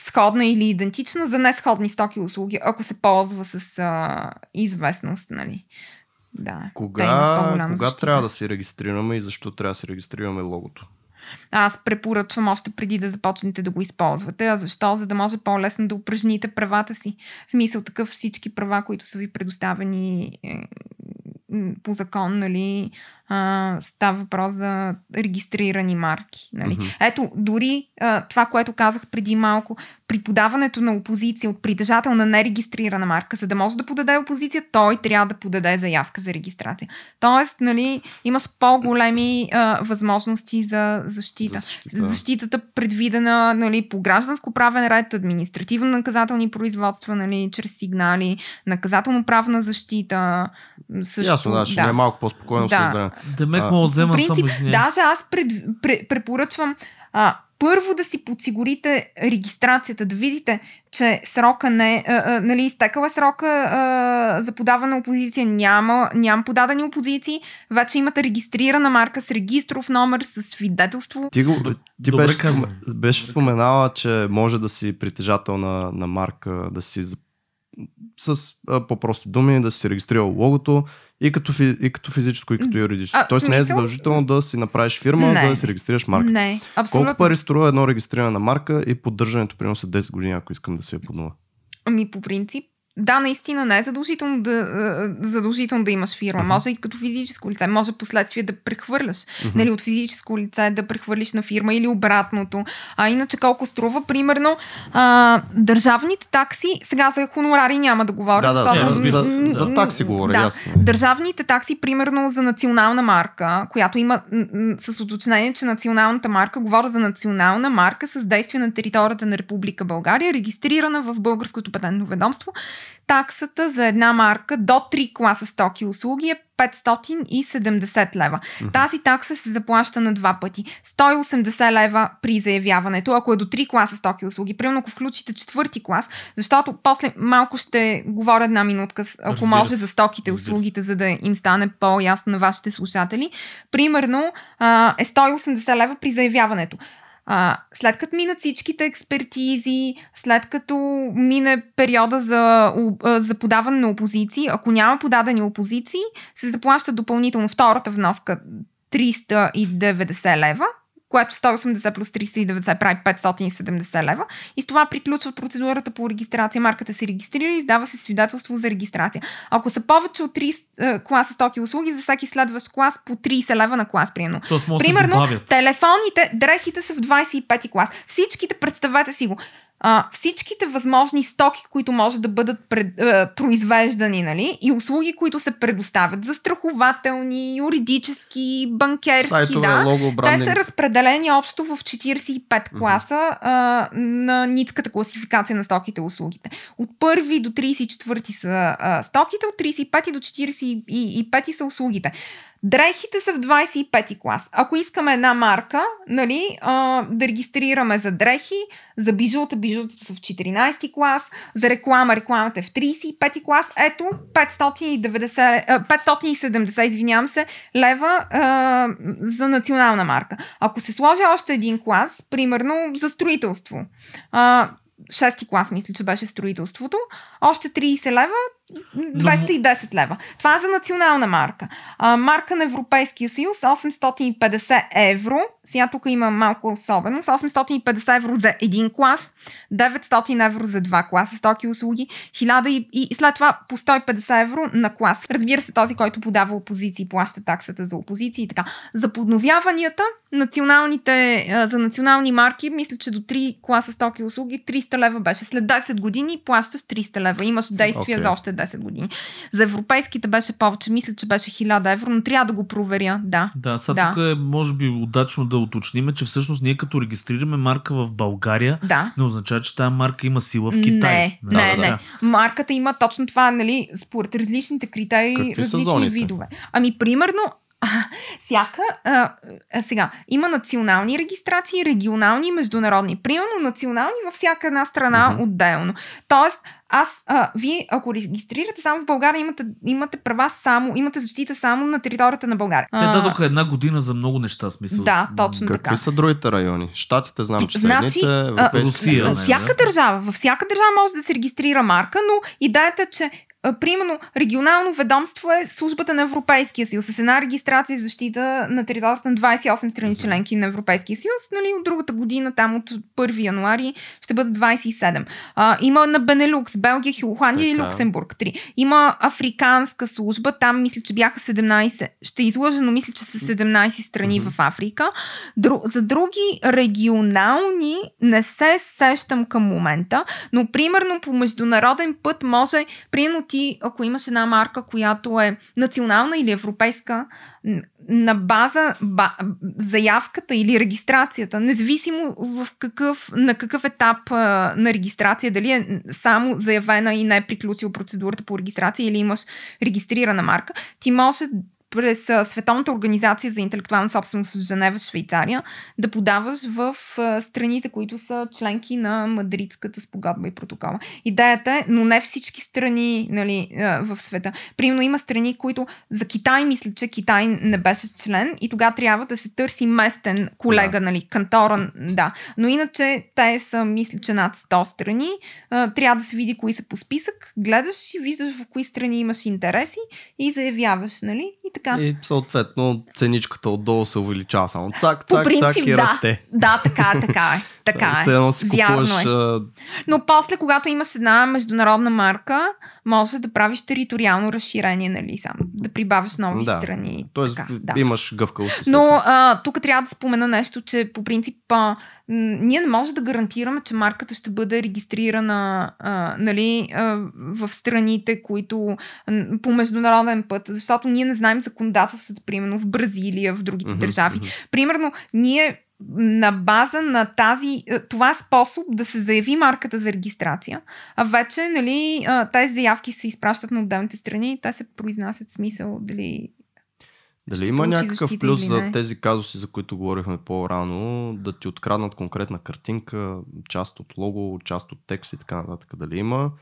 C: сходна или идентична за несходни стоки и услуги, ако се ползва с а, известност, нали. Да.
D: Кога, кога
C: защита.
D: трябва да си регистрираме и защо трябва да си регистрираме логото?
C: Аз препоръчвам още преди да започнете да го използвате. А защо? За да може по-лесно да упражните правата си. В смисъл такъв всички права, които са ви предоставени е, по закон, нали, а, става въпрос за регистрирани марки. Нали.
D: Мгм.
C: Ето, дори а, това, което казах преди малко, при подаването на опозиция от притежател на нерегистрирана марка, за да може да подаде опозиция, той трябва да подаде заявка за регистрация. Тоест, нали, имаш по-големи а, възможности за защита.
D: За защита.
C: Защитата предвидена нали, по гражданско-правен ред, административно-наказателни производства, нали, чрез сигнали, наказателно-правна защита. Също,
D: Ясно, да, ще да. е малко по-спокойно
C: Да.
D: време.
B: Демек мога взема
C: принцип,
B: само извиня.
C: даже аз пред, пре, препоръчвам а, първо да си подсигурите регистрацията, да видите, че срока не а, а, нали, изтекала е срока а, за подаване на опозиция, няма, няма подадени опозиции, вече имате регистрирана марка с регистров номер, с свидетелство.
D: Ти, го, ти
B: добре
D: беше, беше споменала, че може да си притежател на, на марка, да си с а, по-прости думи, да си регистрирал логото и като, фи, и като физическо, и като юридическо.
C: А,
D: Тоест не е
C: смисъл?
D: задължително да си направиш фирма,
C: Не.
D: за да си регистрираш марка.
C: Не, абсолютно.
D: Колко пари струва едно регистрирана марка и поддържането примерно са 10 години, ако искам да си я поднова?
C: Ами по принцип, да, наистина не е задължително да, задължително да имаш фирма.
D: Мгм.
C: Може и като физическо лице. Може последствие да прехвърляш.
D: Мгм.
C: Нали, от физическо лице да прехвърлиш на фирма или обратното. А иначе колко струва? Примерно, а, държавните такси, сега за хонорари няма да говоря.
D: Да, да,
C: защото-
B: за-
D: за, за, такси говоря,
C: да.
D: ясно.
C: Държавните такси, примерно за национална марка, която има с уточнение, че националната марка, говоря за национална марка с действие на територията на Република България, регистрирана в Българското патентно ведомство. Таксата за една марка до 3 класа стоки и услуги е 570 лева.
D: Мгм.
C: Тази такса се заплаща на два пъти. 180 лева при заявяването, ако е до 3 класа стоки и услуги. Примерно, ако включите четвърти клас, защото после малко ще говоря една минутка, ако
B: Разбира
C: може за стоките и услугите, за да им стане по-ясно на вашите слушатели. Примерно е 180 лева при заявяването. А, след като минат всичките експертизи, след като мине периода за, за подаване на опозиции, ако няма подадени опозиции, се заплаща допълнително втората вноска 390 лева, което 180 плюс 390 прави 570 лева. И с това приключва процедурата по регистрация. Марката се регистрира и издава се свидетелство за регистрация. Ако са повече от 3 е, класа стоки и услуги, за всеки следващ клас по 30 лева на клас, примерно. Примерно, телефоните, дрехите са в 25 клас. Всичките, представете си го, а, всичките възможни стоки, които може да бъдат пред, а, произвеждани, нали, и услуги, които се предоставят за страхователни, юридически, банкерски,
D: Сайтове,
C: да,
D: лого,
C: те са разпределени общо в 45 класа а, на ницката класификация на стоките и услугите. От първи до 34 са а, стоките, от 35 до 45 са услугите. Дрехите са в 25 клас. Ако искаме една марка, нали, а, да регистрираме за дрехи, за бижута, бижутата са в 14 клас, за реклама, рекламата е в 35 клас. Ето, 590, а, 570, извинявам се, лева а, за национална марка. Ако се сложи още един клас, примерно за строителство, а, шести клас, мисля, че беше строителството, още 30 лева, 210 лева. Това е за национална марка. А, марка на Европейския съюз 850 евро. Сега тук има малко особеност. 850 евро за един клас, 900 евро за два класа стоки и услуги, 1000 и, и, след това по 150 евро на клас. Разбира се, този, който подава опозиции, плаща таксата за опозиции и така. За подновяванията, националните, за национални марки, мисля, че до 3 класа стоки и услуги 300 лева беше. След 10 години плащаш 300 лева. Имаш действие
D: Окей.
C: за още 10 години. За европейските беше повече, мисля, че беше 1000 евро, но трябва да го проверя. Да.
B: Да, сега
C: Да.
B: тук е, може би, удачно да уточниме, че всъщност ние като регистрираме марка в България,
C: Да.
B: не означава, че тази марка има сила в Китай.
C: Не,
B: Да,
C: не,
B: да,
C: не.
B: да.
C: Марката има точно това, нали, според различните критерии,
D: Какви
C: различни видове. Ами, примерно, всяка, а, а, сега, има национални регистрации, регионални и международни. Примерно, национални във всяка една страна
D: Мгм.
C: отделно. Тоест, аз, а, вие, ако регистрирате само в България, имате, имате права само, имате защита само на територията на България.
B: Те
C: А,
B: дадоха една година за много неща, смисъл.
C: Да, точно
D: Какви
C: така.
D: са другите райони? Штатите знам, че са
C: Значи,
D: едните,
C: а,
D: европейските.
B: Русия,
C: Във
B: не,
C: всяка
B: да.
C: държава, във всяка държава може да се регистрира марка, но идеята е, че примерно регионално ведомство е службата на Европейския съюз с една регистрация и защита на територията на 28 страни членки на Европейския съюз. Нали, от другата година, там от 1 януари, ще бъдат 27. А, има на Бенелюкс, Белгия, Холандия и. Люксембург 3. Има африканска служба, там мисля, че бяха 17. Ще излъжа, но мисля, че са 17 страни
D: Мгм.
C: в Африка. Дру, за други регионални не се сещам към момента, но примерно по международен път може, примерно ти, ако имаш една марка, която е национална или европейска, на база ба, заявката или регистрацията, независимо в какъв, на какъв етап а, на регистрация, дали е само заявена и не е приключила процедурата по регистрация или имаш регистрирана марка, ти може през Световната организация за интелектуална собственост в Женева, Швейцария, да подаваш в страните, които са членки на Мадридската спогодба и протокола. Идеята е, но не всички страни нали, в света. Примерно има страни, които за Китай, мисля, че Китай не беше член и тогава трябва да се търси местен колега,
D: Да.
C: нали, кантора, да. Но иначе те са, мисля, че над 100 страни. Трябва да се види кои са по списък, гледаш и виждаш в кои страни имаш интереси и заявяваш, нали? И така.
D: И съответно ценичката отдолу се увеличава само цак,
C: По
D: цак,
C: принцип,
D: цак и
C: да.
D: расте.
C: Да, така така е. Така е.
D: едно си купуваш
C: Вярно е. Но после, когато имаш една международна марка, може да правиш териториално разширение, нали, сам. Да прибавиш нови
D: Да.
C: страни.
D: Тоест,
C: така, да.
D: имаш гъвкавост.
C: Но а, тук трябва да спомена нещо, че по принцип а, ние не може да гарантираме, че марката ще бъде регистрирана а, нали, а, в страните, които м, по международен път, защото ние не знаем законодателството, примерно в Бразилия, в другите
D: Мгм,
C: държави.
D: мгм.
C: Примерно, ние на база на тази, това е способ да се заяви марката за регистрация, а вече нали, а, тези заявки се изпращат на отделните страни и те се произнасят смисъл дали
D: Дали има някакъв плюс за тези казуси, за които говорихме по-рано, да ти откраднат конкретна картинка, част от лого, част от текст и така нататък? Дали има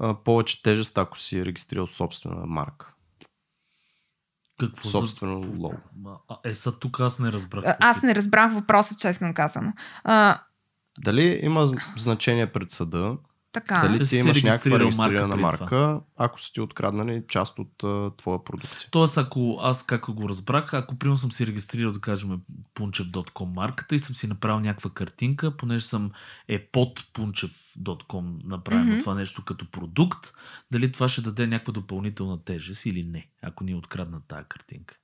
D: а, повече тежест, ако си регистрирал собствена марка?
B: Какво
D: Собствено
B: за...
D: лого.
B: Е, са тук аз не разбрах.
C: А, Аз не разбрах въпроса, честно казано. А,
D: Дали има значение пред съда
C: Така.
D: Дали
B: Да
D: ти имаш някаква
B: марка
D: регистрирана
B: това.
D: марка, ако са ти откраднали част от а, твоя продукция.
B: Тоест, ако аз как го разбрах, ако примерно съм си регистрирал, да кажем, punchev.com марката и съм си направил някаква картинка, понеже съм е под punchev.com направено
C: Мгм.
B: това нещо като продукт, дали това ще даде някаква допълнителна тежест или не, ако ни откраднат тази картинка.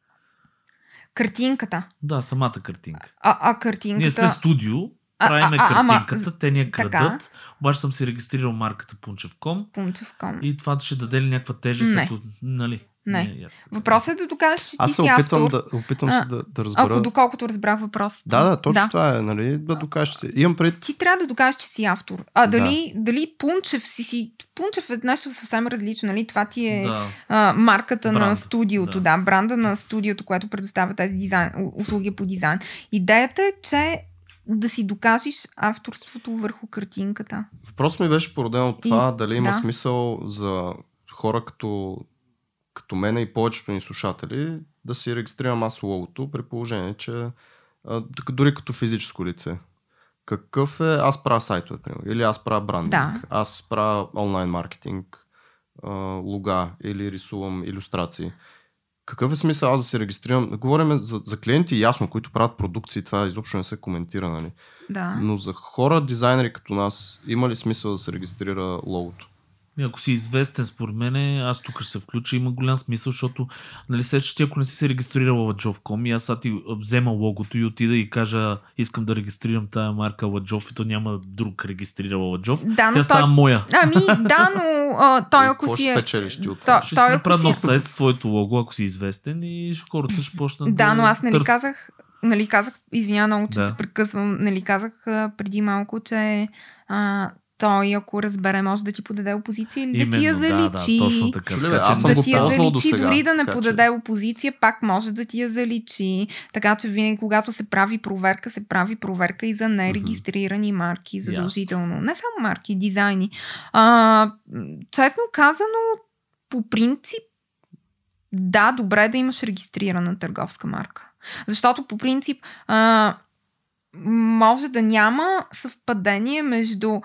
C: Картинката.
B: Да, самата картинка.
C: А, а картинката...
B: Ние сме студио, правиме
C: а, а, ама,
B: картинката, те ни я
C: така.
B: крадат, обаче съм си регистрирал марката punchev.com
C: Пунчев.com.
B: и това ще даде ли някаква тежест,
C: Не.
B: ако... Нали?
C: Не.
B: е ясно.
C: Въпросът е да докажеш, че ти
D: Аз се
C: си
D: опитвам,
C: автор.
D: да, опитвам
C: А,
D: се да, да разбера.
C: Ако доколкото разбрах въпросът.
D: Да, да, точно
C: Да.
D: това е, нали, да докажеш се. Имам пред
C: Ти трябва да докажеш, че си автор. А дали, дали Пунчев си си... Пунчев е нещо съвсем различно, нали? Това ти е
B: Да.
C: а, марката на
B: Бранда,
C: студиото,
B: да.
C: да. бранда на студиото, което предоставя тези дизайн, услуги по дизайн. Идеята е, че да си докажеш авторството върху картинката.
D: Въпрос ми беше породен от
C: И-
D: това дали има
C: да.
D: смисъл за хора като, като мене и повечето ни слушатели да си регистрирам аз логото, при положение, че а, дори като физическо лице. Какъв е? Аз правя сайтове, примерно. Или аз правя брандинг.
C: Да.
D: Аз правя онлайн маркетинг, а, лога или рисувам иллюстрации. Какъв е смисъл аз да се регистрирам? Говорим за, за клиенти, ясно, които правят продукции, това изобщо не се коментира, нали?
C: Да.
D: Но за хора, дизайнери като нас, има ли смисъл да се регистрира логото?
B: И Ако си известен, според мен, аз тук ще се включа, има голям смисъл, защото, нали, след че ти ако не си се регистрирал в Ладжов.com и аз сега ти взема логото и отида и кажа, искам да регистрирам тая марка Ладжов и то няма друг регистрирал Ладжов,
C: Да,
B: тя става
C: той...
B: моя.
C: Ами, да, но а, той ако
D: какво
C: си
D: ще
C: е...
D: спечелиш ти от
C: То-
D: това?
B: Ще
C: той
B: си направя
C: си е-
B: нов сайт с твоето лого, ако си известен и хората ще почнат
C: Да, но аз нали
B: търсят.
C: казах, нали казах, извиня много, че
B: Да.
C: те прекъсвам, нали казах преди малко, че а, той ако разбере може да ти подаде опозиция или да ти я
B: Именно, да, да,
C: заличи.
B: точно така.
D: Чули,
B: така че
D: аз съм
C: да
D: го
C: си я заличи,
D: досега,
C: дори да не
D: така че-
C: подаде опозиция, пак може да ти я заличи. Така че винаги, когато се прави проверка, се прави проверка и за нерегистрирани марки, задължително. Не само марки, дизайни. А, честно казано, по принцип, да, добре е да имаш регистрирана търговска марка. Защото по принцип а, може да няма съвпадение между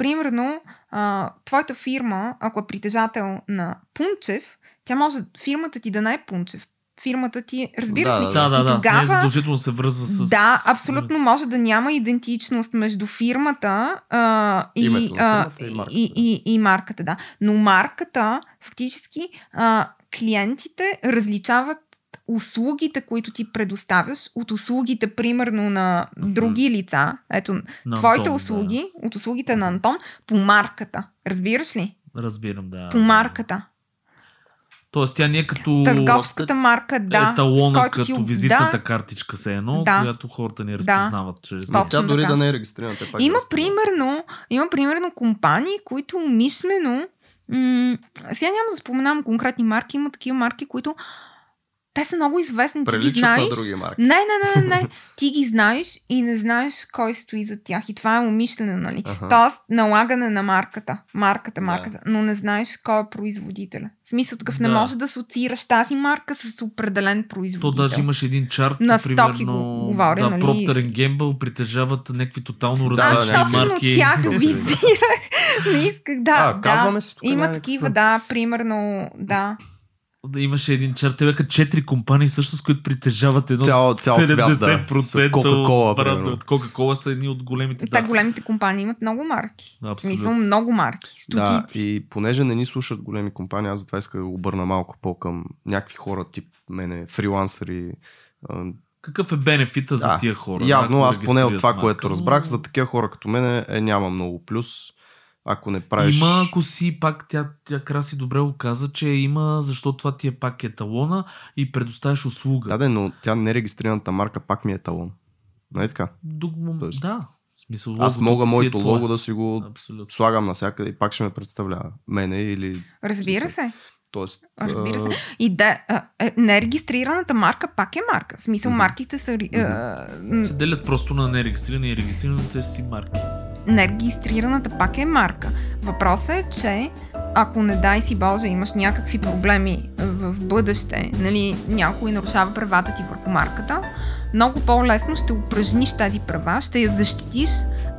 C: примерно а, твоята фирма, ако е притежател на Пунчев, тя може фирмата ти да не е Пунчев. Фирмата ти, разбираш
D: Да,
C: ли?
D: да,
B: Да, да,
C: тогава-
B: Не е задължително се връзва с...
C: Да, абсолютно може да няма идентичност между фирмата а, и,
D: Името
C: а,
D: фирмата и марката,
C: и, и, и марката, да. Но марката, фактически, а, клиентите различават услугите, които ти предоставяш, от услугите, примерно, на други лица, ето,
B: На
C: твоите
B: Антон,
C: услуги, от услугите на Антон, по марката. Разбираш ли?
B: Да. Разбирам, да.
C: По марката.
B: Тоест тя не е като
C: Търговската марка, да.
B: еталона,
C: който ти-
B: като визитната
C: да,
B: картичка се едно,
C: Да.
B: която хората ни разпознават чрез
C: Точно
D: Тя дори
C: така.
D: да не е регистрирана, пак
C: Има
D: да
C: примерно, има примерно компании, които мислено, м- сега няма да споменавам конкретни марки, има такива марки, които те са много известни, ти ги знаеш.
D: на други марки.
C: Не, не, не, не, не. Ти ги знаеш и не знаеш кой стои за тях. И това е умишлено, нали?
D: Аха.
C: Тоест, налагане на марката. Марката,
D: Да.
C: марката. Но не знаеш кой е производителя. В смисъл такъв, не
B: Да.
C: може да асоциираш тази марка с определен
B: То
C: производител.
B: даже имаше един чарт,
C: На стоки
B: примерно,
C: го говоря,
B: да,
C: нали?
B: Procter Gamble притежават някакви тотално
D: Да,
C: Аз
B: различни
C: точно
B: марки.
C: тях визирах. <laughs> Не исках, да.
D: А,
C: да.
D: казваме си тук
C: Има такива, да, примерно, да.
B: Да, имаше един чарт, те бяха четири компании всъщност, които притежават едно
D: Цял- цял свят, да.
B: 70%
D: Кока-кола,
B: бранда.
D: примерно.
B: Кока-кола са едни от големите.
C: Та
B: Да.
C: големите компании имат много марки.
B: Абсолютно.
C: смисъл много марки.
D: Да,
C: Стотици.
D: и понеже не ни слушат големи компании, аз затова исках да го обърна малко по към някакви хора, тип мене, фрилансъри. а,
B: Какъв е бенефита за
D: Да,
B: тия хора?
D: Явно аз поне от това, което разбрах, за такива хора като мене е, няма много плюс. Ако не правиш...
B: Има, ако си пак, тя, тя Краси добре го каза, че има, защото това ти е пак еталона и предоставяш услуга.
D: Да, да, но тя нерегистрираната марка пак ми е талон. Нали така?
B: Мом...
D: Тоест-
B: Да. В смисъл,
D: Аз мога
B: си
D: моето
B: е
D: лого да си го
B: Абсолютно.
D: слагам навсякъде и пак ще ме представлява. Мене или...
C: Разбира се.
D: Тоест,
C: Разбира се. И да, е, нерегистрираната марка пак е марка. В смисъл,
D: Мгм.
C: марките са... м,
B: Се делят просто на нерегистрирани и регистрираните си марки.
C: Нерегистрираната пак е марка. Въпросът е, че ако не дай си Боже, имаш някакви проблеми в бъдеще, нали, някой нарушава правата ти върху марката, много по-лесно ще упражниш тази права, ще я защитиш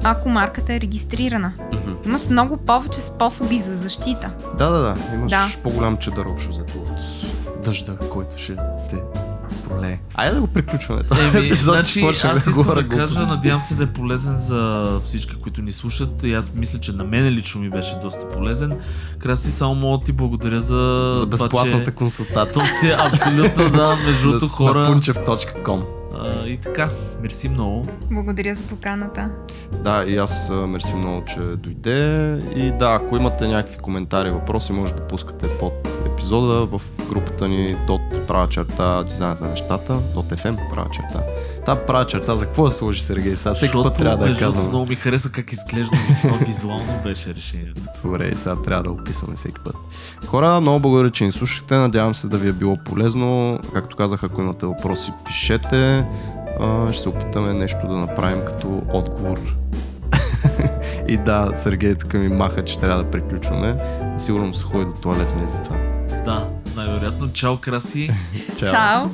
C: ако марката е регистрирана.
D: Мгм.
C: Имаш много повече способи за защита.
D: Да, да, да. Имаш
C: Да.
D: по-голям чедър общо взето от дъжда, който ще те пролее. Айде да го приключваме.
B: Еми,
D: епизод,
B: значи, аз искам
D: говоря
B: да кажа, надявам се да е полезен за всички, които ни слушат. И аз мисля, че на мен лично ми беше доста полезен. Краси, само мога да ти благодаря за,
D: за безплатната
B: това,
D: консултация.
B: че... Е абсолютно, да, между <laughs> другото хора.
D: на punchev.com.
B: А, и така, мерси много.
C: Благодаря за поканата.
D: Да, и аз мерси много, че дойде. И да, ако имате някакви коментари, въпроси, може да пускате под епизода в групата ни дот права черта дизайнът на нещата, дот FM права черта. Та права черта, за какво да сложи Сергей? Сега всеки път трябва да я казвам.
B: много ми хареса как изглежда, това визуално беше решението.
D: Добре, и сега трябва да описваме всеки път. Хора, много благодаря, че ни слушахте. Надявам се да ви е било полезно. Както казах, ако имате въпроси, пишете. А, ще се опитаме нещо да направим като отговор. <laughs> и да, Сергей тук ми маха, че трябва да приключваме. Сигурно се ходи до туалетния за това.
B: Да, най-вероятно. Чао, Краси. <laughs>
C: Чао!